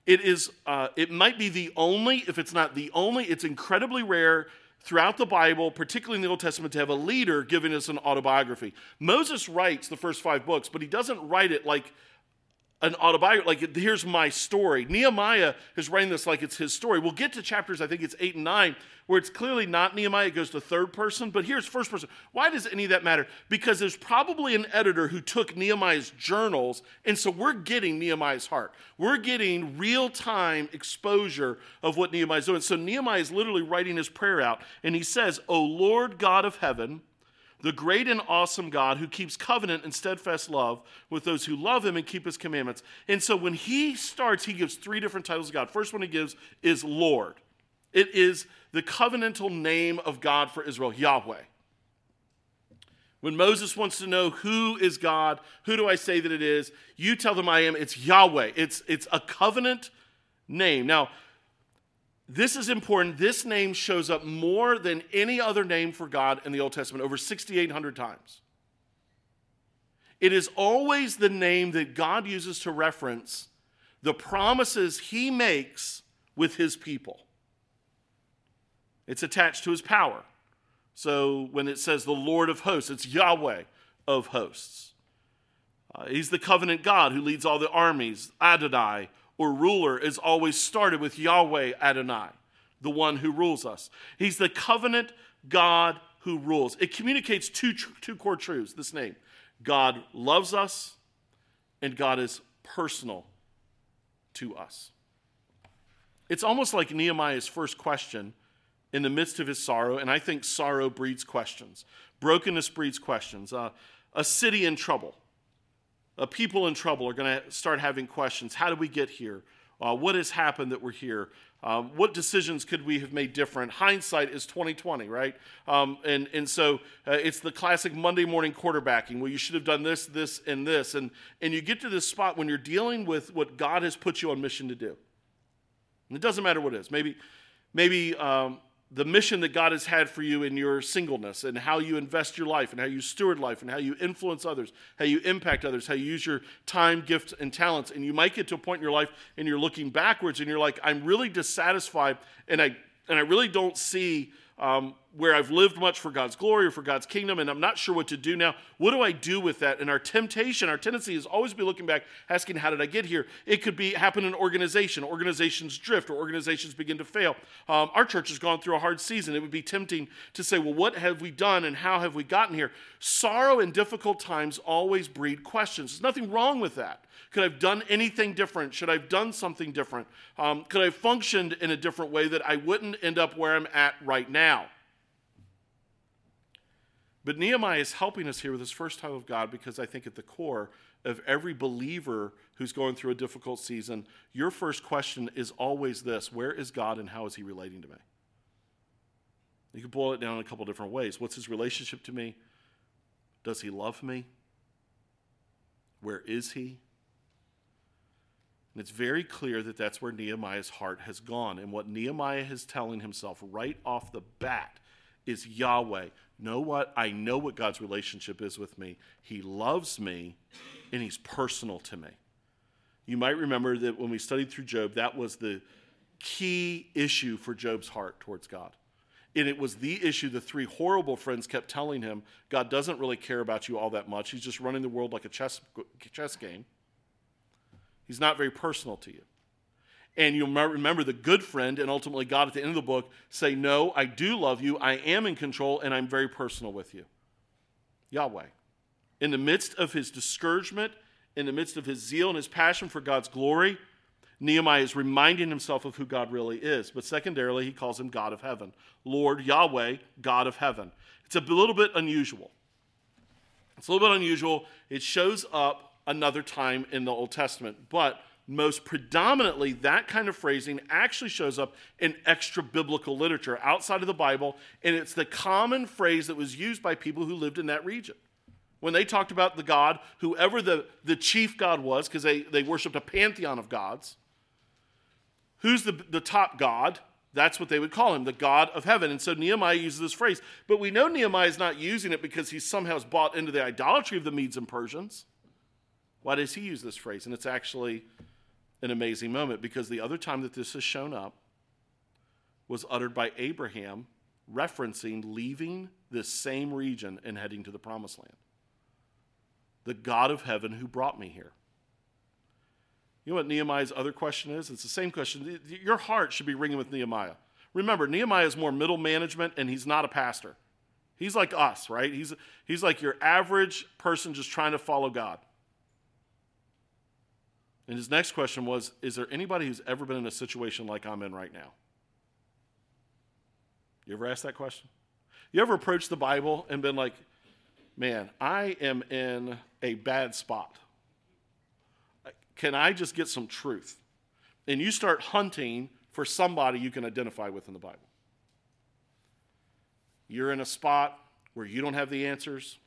It is, uh, it might be the only, if it's not the only, it's incredibly rare throughout the Bible, particularly in the Old Testament, to have a leader giving us an autobiography. Moses writes the first five books, but he doesn't write it like an autobiography, like here's my story. Nehemiah is writing this like it's his story. We'll get to chapters, I think it's eight and nine, where it's clearly not Nehemiah, it goes to third person, but here's first person. Why does any of that matter? Because there's probably an editor who took Nehemiah's journals, and so we're getting Nehemiah's heart. We're getting real time exposure of what Nehemiah's doing. So Nehemiah is literally writing his prayer out, and he says, O Lord God of heaven, the great and awesome God who keeps covenant and steadfast love with those who love him and keep his commandments. And so when he starts, he gives three different titles of God. First one he gives is Lord. It is the covenantal name of God for Israel, Yahweh. When Moses wants to know who is God, who do I say that it is? You tell them I am. It's Yahweh. It's, it's a covenant name. Now, this is important. This name shows up more than any other name for God in the Old Testament, over 6,800 times. It is always the name that God uses to reference the promises he makes with his people. It's attached to his power. So when it says the Lord of hosts, it's Yahweh of hosts. Uh, he's the covenant God who leads all the armies, Adonai, or ruler is always started with Yahweh Adonai, the one who rules us. He's the covenant God who rules. It communicates two, two core truths this name God loves us, and God is personal to us. It's almost like Nehemiah's first question in the midst of his sorrow, and I think sorrow breeds questions. Brokenness breeds questions. Uh, a city in trouble uh, people in trouble are going to start having questions. How did we get here? Uh, what has happened that we're here? Um, what decisions could we have made different? Hindsight is 2020, right? Um, and and so uh, it's the classic Monday morning quarterbacking. Well, you should have done this, this, and this, and and you get to this spot when you're dealing with what God has put you on mission to do. And it doesn't matter what it is. Maybe maybe um, the mission that God has had for you in your singleness and how you invest your life and how you steward life and how you influence others, how you impact others, how you use your time, gifts, and talents. And you might get to a point in your life and you're looking backwards and you're like, I'm really dissatisfied and I and I really don't see um, where I've lived much for God's glory or for God's kingdom, and I'm not sure what to do now. What do I do with that? And our temptation, our tendency is always be looking back, asking, How did I get here? It could be happen in organization. Organizations drift or organizations begin to fail. Um, our church has gone through a hard season. It would be tempting to say, Well, what have we done and how have we gotten here? Sorrow and difficult times always breed questions. There's nothing wrong with that. Could I have done anything different? Should I have done something different? Um, could I have functioned in a different way that I wouldn't end up where I'm at right now? But Nehemiah is helping us here with his first time of God because I think at the core of every believer who's going through a difficult season, your first question is always this Where is God and how is he relating to me? You can boil it down in a couple different ways. What's his relationship to me? Does he love me? Where is he? And it's very clear that that's where Nehemiah's heart has gone. And what Nehemiah is telling himself right off the bat is Yahweh. Know what? I know what God's relationship is with me. He loves me and he's personal to me. You might remember that when we studied through Job, that was the key issue for Job's heart towards God. And it was the issue the three horrible friends kept telling him God doesn't really care about you all that much. He's just running the world like a chess, chess game. He's not very personal to you. And you'll remember the good friend and ultimately God at the end of the book say, No, I do love you. I am in control and I'm very personal with you. Yahweh. In the midst of his discouragement, in the midst of his zeal and his passion for God's glory, Nehemiah is reminding himself of who God really is. But secondarily, he calls him God of heaven. Lord Yahweh, God of heaven. It's a little bit unusual. It's a little bit unusual. It shows up another time in the Old Testament. But most predominantly, that kind of phrasing actually shows up in extra biblical literature outside of the Bible, and it's the common phrase that was used by people who lived in that region. When they talked about the God, whoever the, the chief God was, because they, they worshiped a pantheon of gods, who's the, the top God? That's what they would call him, the God of heaven. And so Nehemiah uses this phrase. But we know Nehemiah is not using it because he somehow has bought into the idolatry of the Medes and Persians. Why does he use this phrase? And it's actually an amazing moment because the other time that this has shown up was uttered by Abraham, referencing leaving this same region and heading to the promised land. The God of heaven who brought me here. You know what Nehemiah's other question is? It's the same question. Your heart should be ringing with Nehemiah. Remember, Nehemiah is more middle management and he's not a pastor. He's like us, right? He's, he's like your average person just trying to follow God. And his next question was Is there anybody who's ever been in a situation like I'm in right now? You ever asked that question? You ever approached the Bible and been like, Man, I am in a bad spot. Can I just get some truth? And you start hunting for somebody you can identify with in the Bible. You're in a spot where you don't have the answers.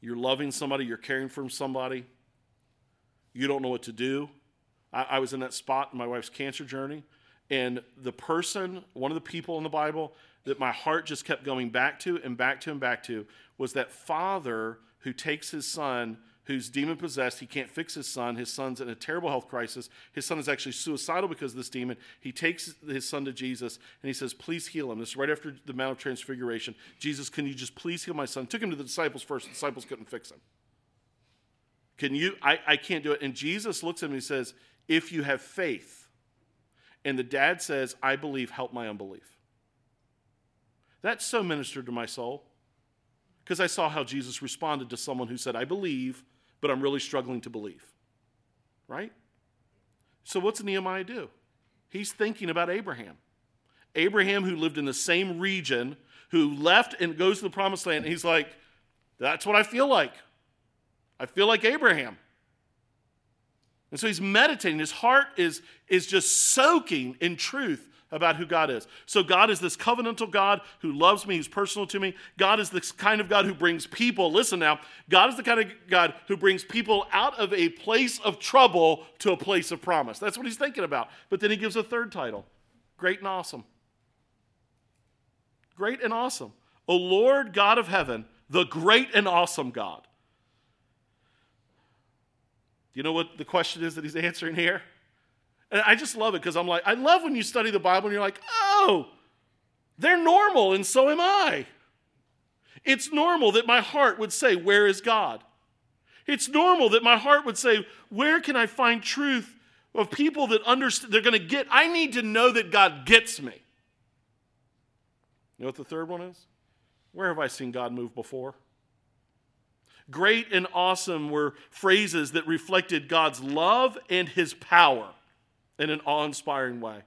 You're loving somebody, you're caring for somebody, you don't know what to do. I, I was in that spot in my wife's cancer journey, and the person, one of the people in the Bible that my heart just kept going back to and back to and back to was that father who takes his son who's demon possessed. He can't fix his son. His son's in a terrible health crisis. His son is actually suicidal because of this demon. He takes his son to Jesus and he says, Please heal him. This is right after the Mount of Transfiguration. Jesus, can you just please heal my son? Took him to the disciples first. The disciples couldn't fix him. Can you? I, I can't do it. And Jesus looks at him and he says, If you have faith. And the dad says, I believe, help my unbelief. That so ministered to my soul because I saw how Jesus responded to someone who said, I believe, but I'm really struggling to believe. Right? So, what's Nehemiah do? He's thinking about Abraham. Abraham, who lived in the same region, who left and goes to the promised land, and he's like, That's what I feel like. I feel like Abraham. And so he's meditating. His heart is, is just soaking in truth about who God is. So God is this covenantal God who loves me, who's personal to me. God is this kind of God who brings people, listen now, God is the kind of God who brings people out of a place of trouble to a place of promise. That's what he's thinking about. But then he gives a third title great and awesome. Great and awesome. O Lord God of heaven, the great and awesome God. You know what the question is that he's [LAUGHS] answering here? And I just love it because I'm like, I love when you study the Bible and you're like, oh, they're normal and so am I. It's normal that my heart would say, Where is God? It's normal that my heart would say, Where can I find truth of people that understand? They're going to get, I need to know that God gets me. You know what the third one is? Where have I seen God move before? Great and awesome were phrases that reflected God's love and his power in an awe inspiring way.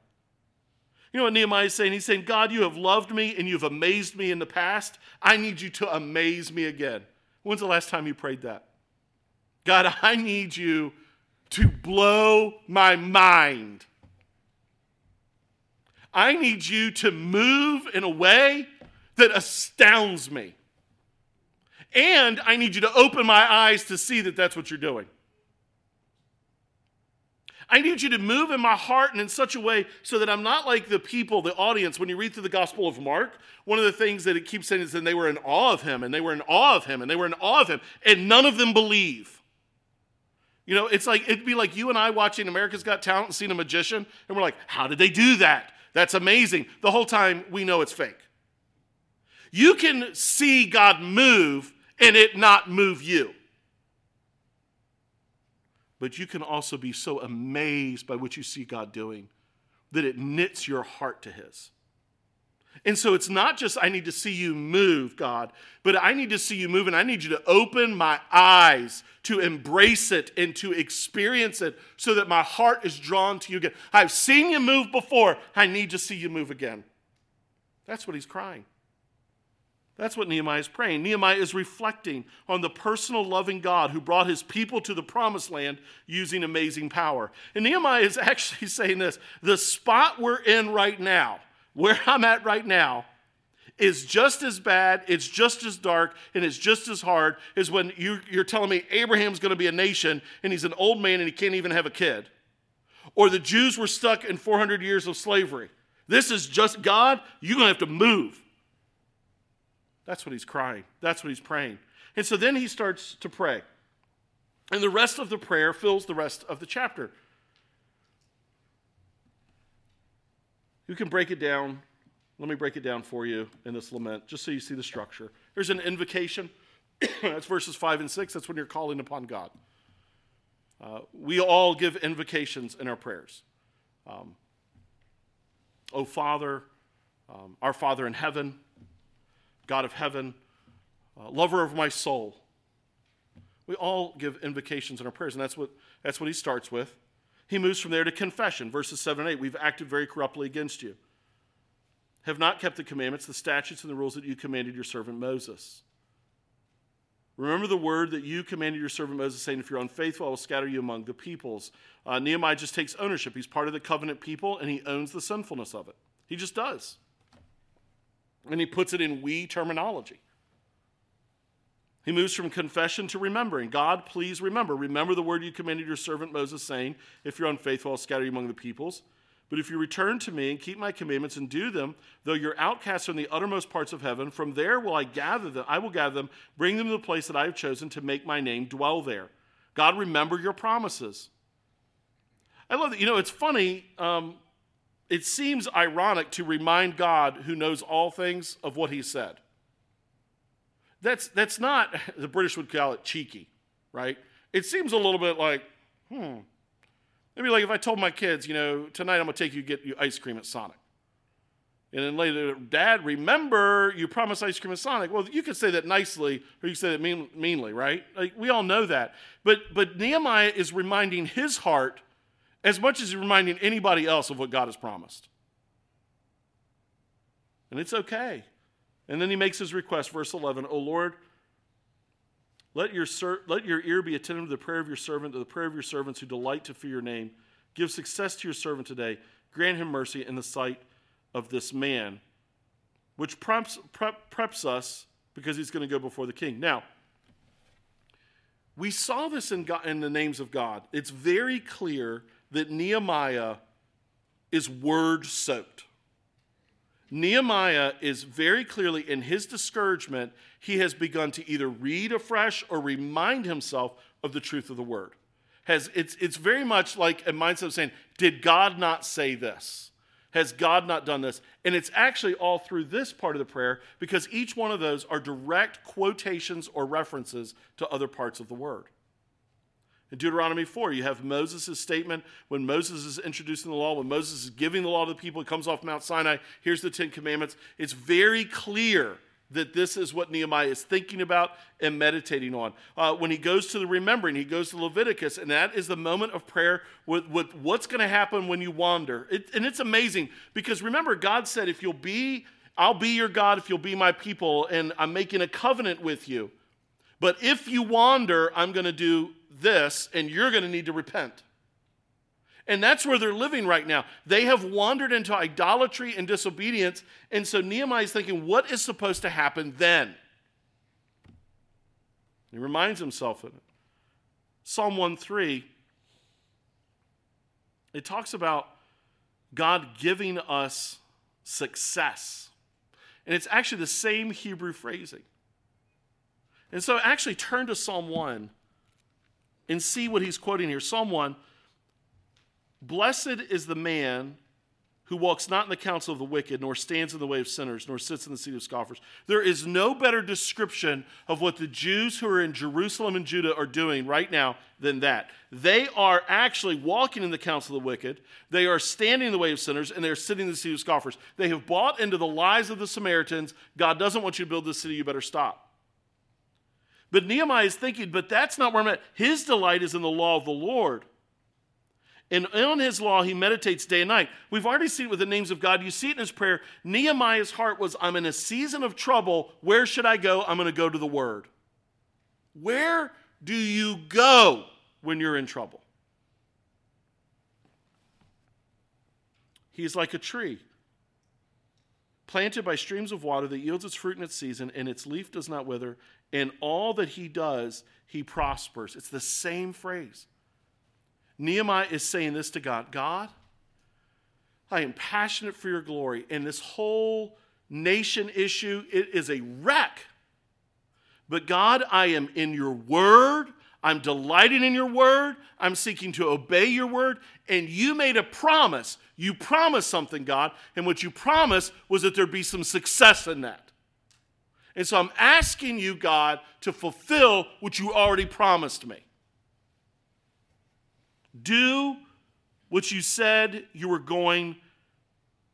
You know what Nehemiah is saying? He's saying, God, you have loved me and you've amazed me in the past. I need you to amaze me again. When's the last time you prayed that? God, I need you to blow my mind. I need you to move in a way that astounds me. And I need you to open my eyes to see that that's what you're doing. I need you to move in my heart and in such a way so that I'm not like the people, the audience. When you read through the Gospel of Mark, one of the things that it keeps saying is that they were in awe of him, and they were in awe of him, and they were in awe of him, and none of them believe. You know, it's like it'd be like you and I watching America's Got Talent and seeing a magician, and we're like, how did they do that? That's amazing. The whole time we know it's fake. You can see God move and it not move you. But you can also be so amazed by what you see God doing that it knits your heart to His. And so it's not just, I need to see you move, God, but I need to see you move and I need you to open my eyes to embrace it and to experience it so that my heart is drawn to you again. I've seen you move before. I need to see you move again. That's what he's crying. That's what Nehemiah is praying. Nehemiah is reflecting on the personal loving God who brought his people to the promised land using amazing power. And Nehemiah is [LAUGHS] actually saying this the spot we're in right now, where I'm at right now, is just as bad, it's just as dark, and it's just as hard as when you, are telling me Abraham's going to be a nation and he's an old man and he can't even have a kid. Or the Jews were stuck in 400 years of slavery. This is just God, you're going to have to move. That's what he's crying. That's what he's praying. And so then he starts to pray. And the rest of the prayer fills the rest of the chapter. You can break it down. Let me break it down for you in this lament, just so you see the structure. There's an invocation. [COUGHS] That's verses 5 and 6. That's when you're calling upon God. Uh, we all give invocations in our prayers. Um, oh, Father, um, our Father in heaven, God of heaven, uh, lover of my soul. We all give invocations in our prayers, and that's what, that's what he starts with. He moves from there to confession, verses 7 and 8. We've acted very corruptly against you, have not kept the commandments, the statutes, and the rules that you commanded your servant Moses. Remember the word that you commanded your servant Moses, saying, If you're unfaithful, I will scatter you among the peoples. Uh, Nehemiah just takes ownership. He's part of the covenant people, and he owns the sinfulness of it. He just does. And he puts it in we terminology. He moves from confession to remembering. God, please remember. Remember the word you commanded your servant Moses, saying, If you're unfaithful, I'll scatter you among the peoples. But if you return to me and keep my commandments and do them, though you're outcasts in the uttermost parts of heaven, from there will I gather them. I will gather them, bring them to the place that I have chosen to make my name dwell there. God, remember your promises. I love that. You know, it's funny. Um, it seems ironic to remind God, who knows all things, of what he said. That's, that's not, [LAUGHS] the British would call it cheeky, right? It seems a little bit like, hmm. Maybe like if I told my kids, you know, tonight I'm going to take you get you ice cream at Sonic. And then later, Dad, remember you promised ice cream at Sonic. Well, you could say that nicely, or you could say that mean, meanly, right? Like we all know that. But but Nehemiah is reminding his heart as much as reminding anybody else of what God has promised. And it's okay. And then he makes his request, verse 11 O Lord, let your, ser- let your ear be attentive to the prayer of your servant, to the prayer of your servants who delight to fear your name. Give success to your servant today. Grant him mercy in the sight of this man, which preps, prep, preps us because he's going to go before the king. Now, we saw this in, God, in the names of God. It's very clear that Nehemiah is word soaked. Nehemiah is very clearly in his discouragement, he has begun to either read afresh or remind himself of the truth of the word. Has, it's, it's very much like a mindset of saying, Did God not say this? Has God not done this? And it's actually all through this part of the prayer because each one of those are direct quotations or references to other parts of the word. In Deuteronomy 4, you have Moses' statement when Moses is introducing the law, when Moses is giving the law to the people, he comes off Mount Sinai. Here's the Ten Commandments. It's very clear that this is what Nehemiah is thinking about and meditating on. Uh, when he goes to the remembering, he goes to Leviticus, and that is the moment of prayer with, with what's going to happen when you wander. It, and it's amazing because remember, God said, if you'll be, I'll be your God if you'll be my people, and I'm making a covenant with you. But if you wander, I'm going to do this, and you're going to need to repent. And that's where they're living right now. They have wandered into idolatry and disobedience. And so Nehemiah is thinking, what is supposed to happen then? He reminds himself of it. Psalm 1 3, it talks about God giving us success. And it's actually the same Hebrew phrasing. And so actually turn to Psalm 1 and see what he's quoting here. Psalm 1 Blessed is the man who walks not in the counsel of the wicked, nor stands in the way of sinners, nor sits in the seat of scoffers. There is no better description of what the Jews who are in Jerusalem and Judah are doing right now than that. They are actually walking in the counsel of the wicked, they are standing in the way of sinners, and they're sitting in the seat of scoffers. They have bought into the lies of the Samaritans. God doesn't want you to build this city, you better stop. But Nehemiah is thinking, but that's not where I'm at. His delight is in the law of the Lord. And on his law, he meditates day and night. We've already seen it with the names of God. You see it in his prayer. Nehemiah's heart was, I'm in a season of trouble. Where should I go? I'm going to go to the word. Where do you go when you're in trouble? He is like a tree planted by streams of water that yields its fruit in its season, and its leaf does not wither, and all that he does, he prospers. It's the same phrase. Nehemiah is saying this to God God, I am passionate for your glory, and this whole nation issue it is a wreck. But God, I am in your word. I'm delighting in your word. I'm seeking to obey your word. And you made a promise. You promised something, God. And what you promised was that there'd be some success in that. And so I'm asking you, God, to fulfill what you already promised me. Do what you said you were going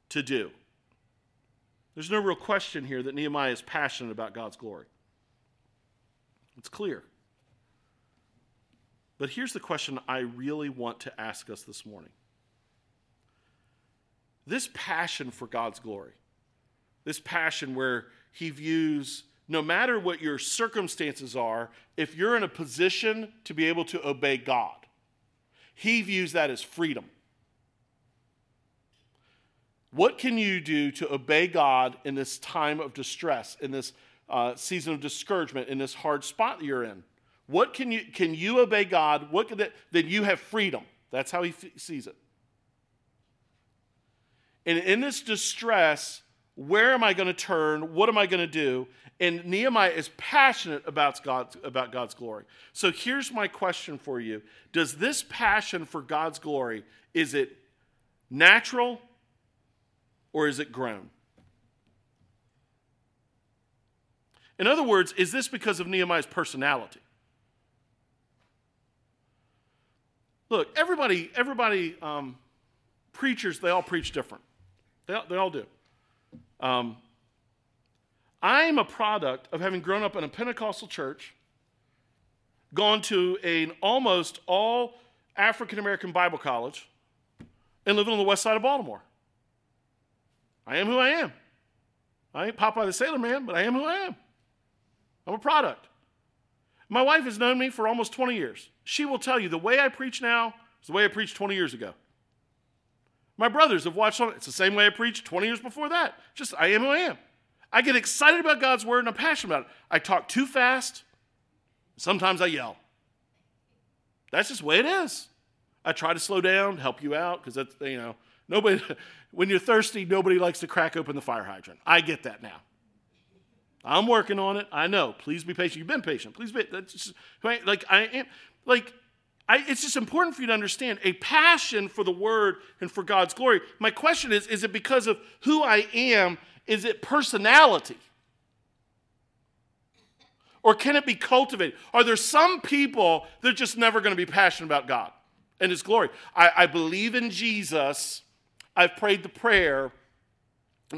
to do. There's no real question here that Nehemiah is passionate about God's glory. It's clear. But here's the question I really want to ask us this morning. This passion for God's glory, this passion where he views no matter what your circumstances are, if you're in a position to be able to obey God, he views that as freedom. What can you do to obey God in this time of distress, in this uh, season of discouragement, in this hard spot that you're in? What can you can you obey God? What can that, then you have freedom. That's how he f- sees it. And in this distress, where am I going to turn? What am I going to do? And Nehemiah is passionate about God's, about God's glory. So here's my question for you Does this passion for God's glory, is it natural or is it grown? In other words, is this because of Nehemiah's personality? Look, everybody, everybody, um, preachers, they all preach different. They they all do. Um, I'm a product of having grown up in a Pentecostal church, gone to an almost all African American Bible college, and living on the west side of Baltimore. I am who I am. I ain't Popeye the Sailor Man, but I am who I am. I'm a product. My wife has known me for almost 20 years. She will tell you the way I preach now is the way I preached 20 years ago. My brothers have watched on it. It's the same way I preached 20 years before that. Just I am who I am. I get excited about God's word and I'm passionate about it. I talk too fast. Sometimes I yell. That's just the way it is. I try to slow down, help you out, because that's, you know, Nobody, [LAUGHS] when you're thirsty, nobody likes to crack open the fire hydrant. I get that now. I'm working on it. I know. Please be patient. You've been patient. Please be. That's just, like I am. Like I, it's just important for you to understand a passion for the word and for God's glory. My question is: Is it because of who I am? Is it personality? Or can it be cultivated? Are there some people that are just never going to be passionate about God and His glory? I, I believe in Jesus. I've prayed the prayer,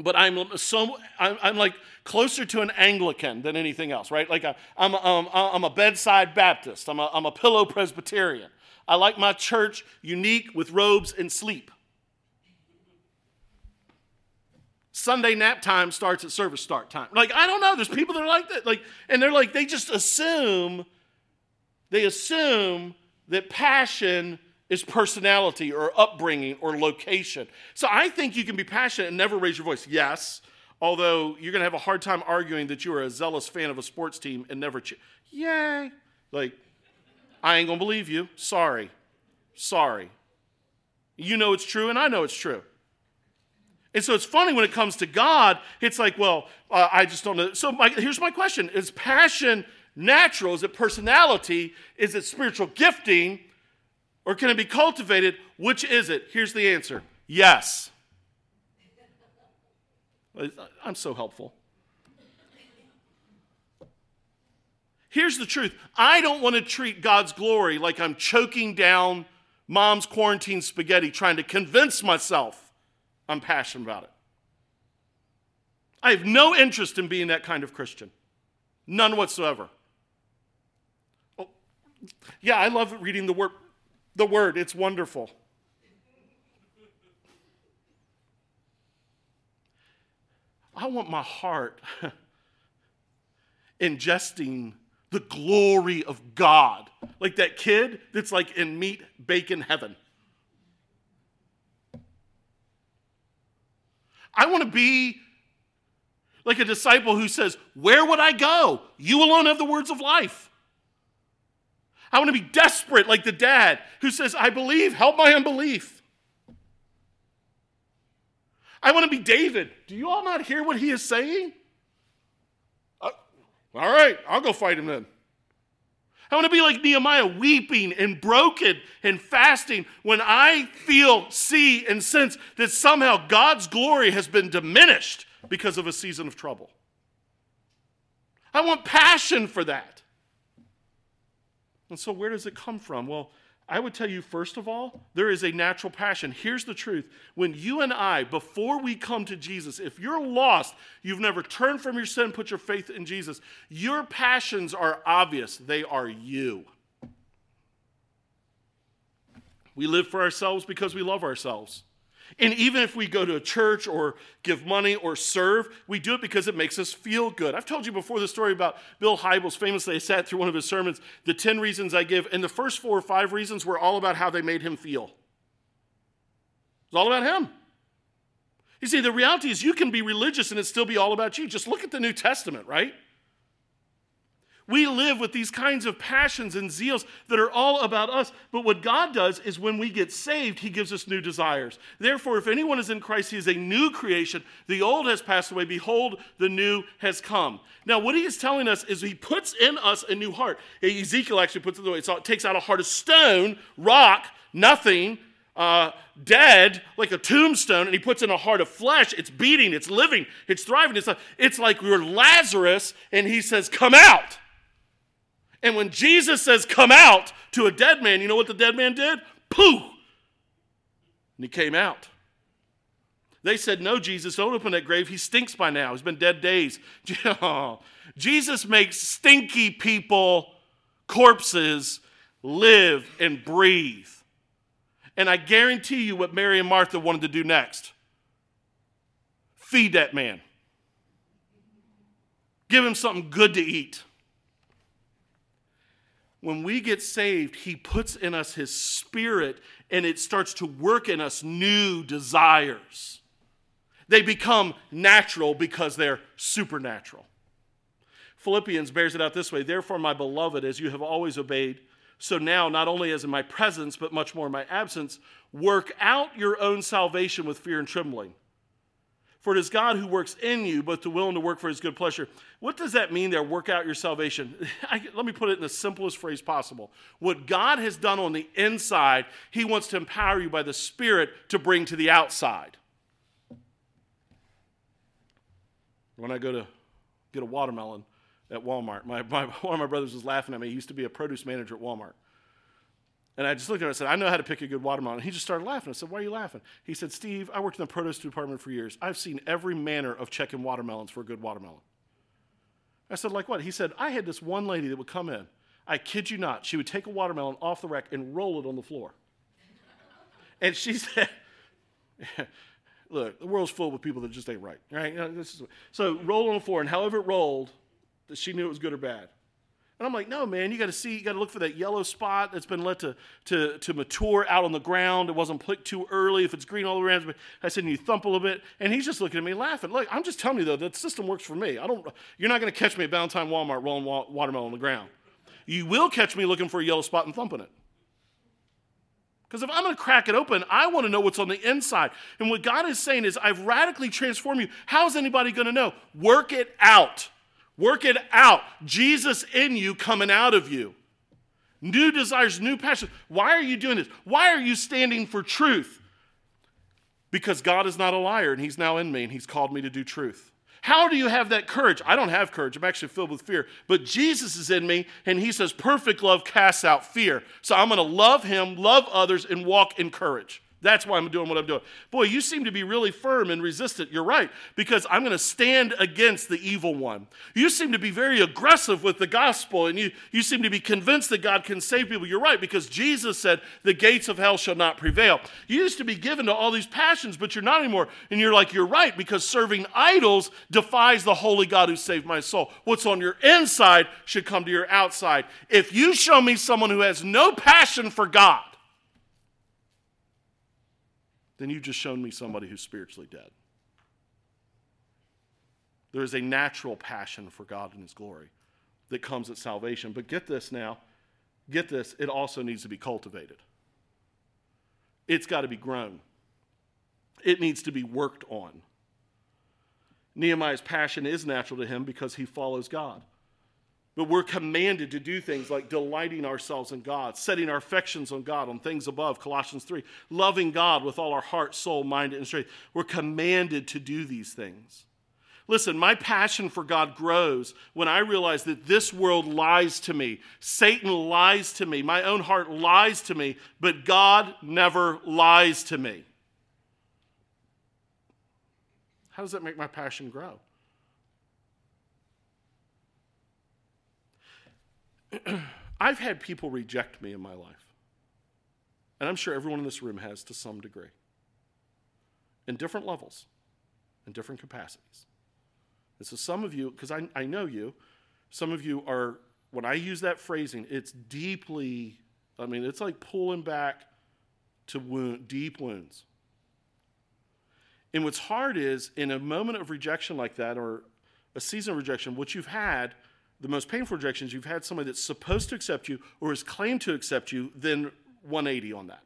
but I'm so I'm, I'm like closer to an Anglican than anything else, right? Like i am a, um, I'm, I'm a bedside Baptist. I'm a, I'm a pillow Presbyterian. I like my church unique with robes and sleep. Sunday nap time starts at service start time. Like, I don't know. There's people that are like that. Like, and they're like, they just assume, they assume that passion is personality or upbringing or location. So I think you can be passionate and never raise your voice. Yes, although you're going to have a hard time arguing that you are a zealous fan of a sports team and never cheer. Yay. Like, I ain't going to believe you. Sorry. Sorry. You know it's true, and I know it's true. And so it's funny when it comes to God, it's like, well, uh, I just don't know. So my, here's my question Is passion natural? Is it personality? Is it spiritual gifting? Or can it be cultivated? Which is it? Here's the answer yes. I'm so helpful. Here's the truth I don't want to treat God's glory like I'm choking down mom's quarantine spaghetti trying to convince myself I'm passionate about it. I have no interest in being that kind of Christian. None whatsoever. Oh, yeah, I love reading the word. The word, it's wonderful. I want my heart [LAUGHS] ingesting the glory of God. Like that kid that's like in meat bacon heaven. I want to be like a disciple who says, Where would I go? You alone have the words of life. I want to be desperate like the dad who says, I believe, help my unbelief. I want to be David. Do you all not hear what he is saying? Uh, all right, I'll go fight him then. I want to be like Nehemiah, weeping and broken and fasting when I feel, see, and sense that somehow God's glory has been diminished because of a season of trouble. I want passion for that. And so, where does it come from? Well, I would tell you, first of all, there is a natural passion. Here's the truth. When you and I, before we come to Jesus, if you're lost, you've never turned from your sin, put your faith in Jesus, your passions are obvious. They are you. We live for ourselves because we love ourselves. And even if we go to a church or give money or serve, we do it because it makes us feel good. I've told you before the story about Bill Hybels. Famously, I sat through one of his sermons, the 10 reasons I give, and the first four or five reasons were all about how they made him feel. It's all about him. You see, the reality is you can be religious and it still be all about you. Just look at the New Testament, right? We live with these kinds of passions and zeals that are all about us. But what God does is when we get saved, He gives us new desires. Therefore, if anyone is in Christ, he is a new creation. The old has passed away. Behold, the new has come. Now, what He is telling us is He puts in us a new heart. Ezekiel actually puts it the way it takes out a heart of stone, rock, nothing, uh, dead, like a tombstone, and he puts in a heart of flesh. It's beating, it's living, it's thriving. It's, like, it's like we're Lazarus, and he says, Come out. And when Jesus says, Come out to a dead man, you know what the dead man did? Pooh! And he came out. They said, No, Jesus, don't open that grave. He stinks by now. He's been dead days. [LAUGHS] Jesus makes stinky people, corpses, live and breathe. And I guarantee you what Mary and Martha wanted to do next feed that man, give him something good to eat when we get saved, He puts in us His Spirit and it starts to work in us new desires. They become natural because they're supernatural. Philippians bears it out this way Therefore, my beloved, as you have always obeyed, So now, not only as in my presence, but much more in my absence, work out your own salvation with fear and trembling. For it is God who works in you, both to will and to work for his good pleasure. What does that mean there, work out your salvation? [LAUGHS] I, let me put it in the simplest phrase possible. What God has done on the inside, he wants to empower you by the Spirit to bring to the outside. When I go to get a watermelon, at Walmart. My, my, [LAUGHS] one of my brothers was laughing at me. He used to be a produce manager at Walmart. And I just looked at him and said, I know how to pick a good watermelon. And he just started laughing. I said, Why are you laughing? He said, Steve, I worked in the produce department for years. I've seen every manner of checking watermelons for a good watermelon. I said, Like what? He said, I had this one lady that would come in. I kid you not. She would take a watermelon off the rack and roll it on the floor. and she [LAUGHS] said, Look, the world's full with people that just ain't right. Right? so roll on the floor, and however it rolled, she knew it was good or bad. And I'm like, no, man, you got to see, you got to look for that yellow spot that's been let to, to, to mature out on the ground. It wasn't picked too early. If it's green all around, I said, and you thump a little bit. And he's just looking at me laughing. Look, I'm just telling you, though, that system works for me. I don't, you're not going to catch me at Valentine Walmart rolling wa- watermelon on the ground. You will catch me looking for a yellow spot and thumping it. Because if I'm going to crack it open, I want to know what's on the inside. And what God is saying is, I've radically transformed you. How's anybody going to know? Work it out. Work it out. Jesus in you coming out of you. New desires, new passions. Why are you doing this? Why are you standing for truth? Because God is not a liar and He's now in me and He's called me to do truth. How do you have that courage? I don't have courage. I'm actually filled with fear. But Jesus is in me and He says, perfect love casts out fear. So I'm going to love Him, love others, and walk in courage. That's why I'm doing what I'm doing. Boy, you seem to be really firm and resistant. You're right, because I'm going to stand against the evil one. You seem to be very aggressive with the gospel, and you, you seem to be convinced that God can save people. You're right, because Jesus said, The gates of hell shall not prevail. You used to be given to all these passions, but you're not anymore. And you're like, You're right, because serving idols defies the holy God who saved my soul. What's on your inside should come to your outside. If you show me someone who has no passion for God, then you've just shown me somebody who's spiritually dead. There is a natural passion for God and His glory that comes at salvation. But get this now, get this, it also needs to be cultivated. It's got to be grown, it needs to be worked on. Nehemiah's passion is natural to him because he follows God. But we're commanded to do things like delighting ourselves in God, setting our affections on God, on things above, Colossians 3, loving God with all our heart, soul, mind, and strength. We're commanded to do these things. Listen, my passion for God grows when I realize that this world lies to me. Satan lies to me. My own heart lies to me, but God never lies to me. How does that make my passion grow? [CLEARS THROAT] I've had people reject me in my life. And I'm sure everyone in this room has to some degree, in different levels, in different capacities. And so some of you, because I, I know you, some of you are, when I use that phrasing, it's deeply, I mean, it's like pulling back to wound, deep wounds. And what's hard is in a moment of rejection like that, or a season of rejection, what you've had the most painful rejections, you've had somebody that's supposed to accept you or has claimed to accept you, then 180 on that.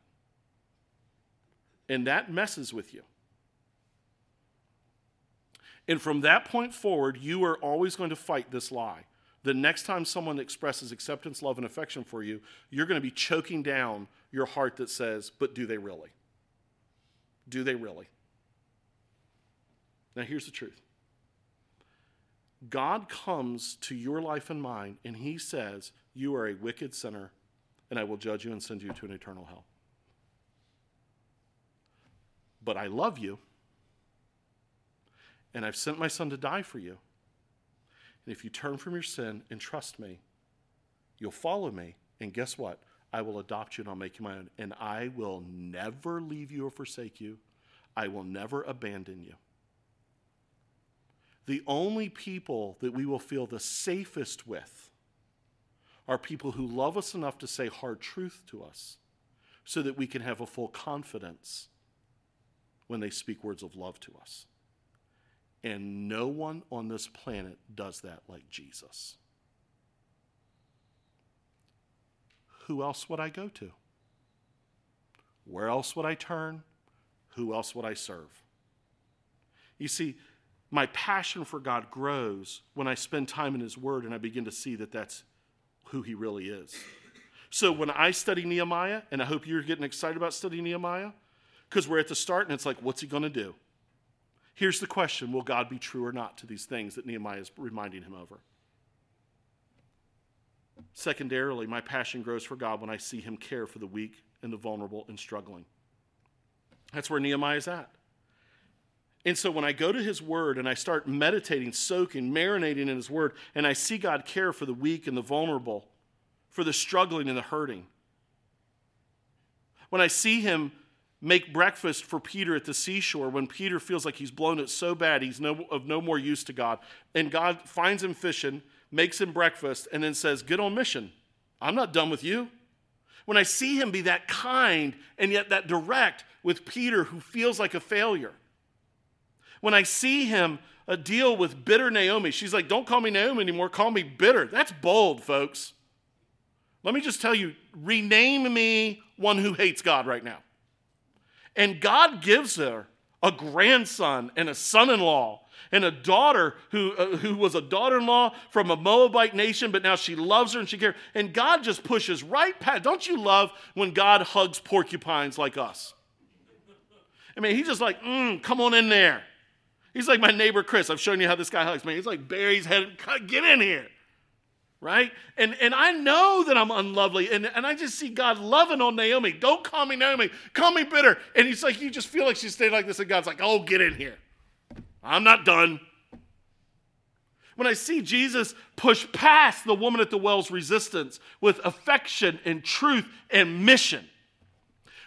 And that messes with you. And from that point forward, you are always going to fight this lie. The next time someone expresses acceptance, love, and affection for you, you're going to be choking down your heart that says, But do they really? Do they really? Now, here's the truth God comes to your life and mine, and He says, You are a wicked sinner, and I will judge you and send you to an eternal hell. But I love you, and I've sent my Son to die for you. And if you turn from your sin and trust me, you'll follow me, and guess what? I will adopt you and I'll make you my own, and I will never leave you or forsake you. I will never abandon you the only people that we will feel the safest with are people who love us enough to say hard truth to us so that we can have a full confidence when they speak words of love to us. And no one on this planet does that like Jesus. who else would I go to? Where else would I turn? Who else would I serve? You see, my passion for God grows when I spend time in His Word and I begin to see that that's who He really is. So when I study Nehemiah, and I hope you're getting excited about studying Nehemiah, because we're at the start and it's like, what's he going to do? Here's the question Will God be true or not to these things that Nehemiah is reminding him over? Secondarily, my passion grows for God when I see him care for the weak and the vulnerable and struggling. That's where Nehemiah is at. And so when I go to his word and I start meditating, soaking, marinating in his word, and I see God care for the weak and the vulnerable, for the struggling and the hurting. When I see him make breakfast for Peter at the seashore, when Peter feels like he's blown it so bad he's no, of no more use to God, and God finds him fishing, makes him breakfast, and then says, Get on mission. I'm not done with you. When I see him be that kind and yet that direct with Peter who feels like a failure, when I see him uh, deal with bitter Naomi, she's like, Don't call me Naomi anymore, call me bitter. That's bold, folks. Let me just tell you rename me one who hates God right now. And God gives her a grandson and a son in law and a daughter who, uh, who was a daughter in law from a Moabite nation, but now she loves her and she cares. And God just pushes right past. Don't you love when God hugs porcupines like us? I mean, he's just like, mm, come on in there. He's like my neighbor Chris. I've shown you how this guy hugs me. He's like Barry's head. Get in here right? And, and I know that I'm unlovely. And, and I just see God loving on Naomi. Don't call me Naomi. Call me bitter. And he's like, you just feel like she's staying like this. And God's like, oh, get in here. I'm not done. When I see Jesus push past the woman at the well's resistance with affection and truth and mission,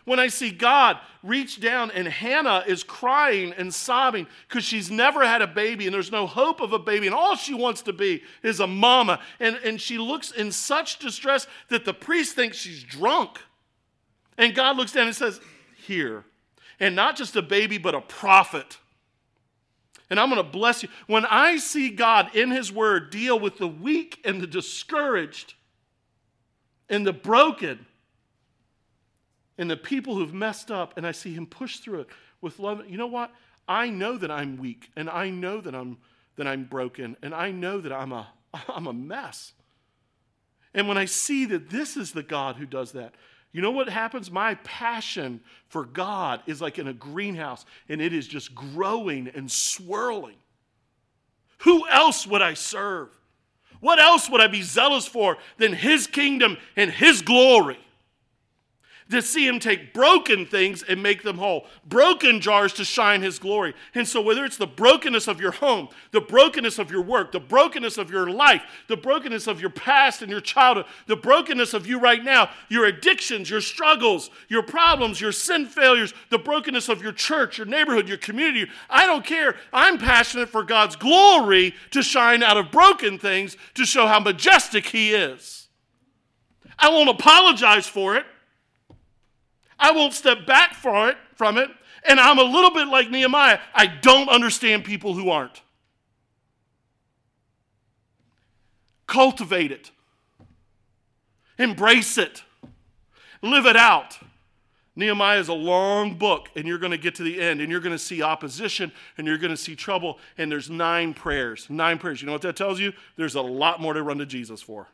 when I see God reach down and Hannah is crying and sobbing because she's never had a baby and there's no hope of a baby and all she wants to be is a mama. And, and she looks in such distress that the priest thinks she's drunk. And God looks down and says, Here. And not just a baby, but a prophet. And I'm going to bless you. When I see God in His Word deal with the weak and the discouraged and the broken, and the people who've messed up, and I see him push through it with love. You know what? I know that I'm weak, and I know that I'm that I'm broken, and I know that I'm a [LAUGHS] I'm a mess. And when I see that this is the God who does that, you know what happens? My passion for God is like in a greenhouse, and it is just growing and swirling. Who else would I serve? What else would I be zealous for than His kingdom and His glory? To see him take broken things and make them whole, broken jars to shine his glory. And so, whether it's the brokenness of your home, the brokenness of your work, the brokenness of your life, the brokenness of your past and your childhood, the brokenness of you right now, your addictions, your struggles, your problems, your sin failures, the brokenness of your church, your neighborhood, your community, I don't care. I'm passionate for God's glory to shine out of broken things to show how majestic he is. I won't apologize for it. I won't step back for it, from it. And I'm a little bit like Nehemiah. I don't understand people who aren't. Cultivate it, embrace it, live it out. Nehemiah is a long book, and you're going to get to the end, and you're going to see opposition, and you're going to see trouble, and there's nine prayers. Nine prayers. You know what that tells you? There's a lot more to run to Jesus for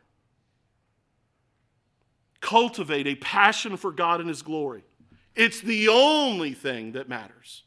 cultivate a passion for God and His glory. It's the only thing that matters.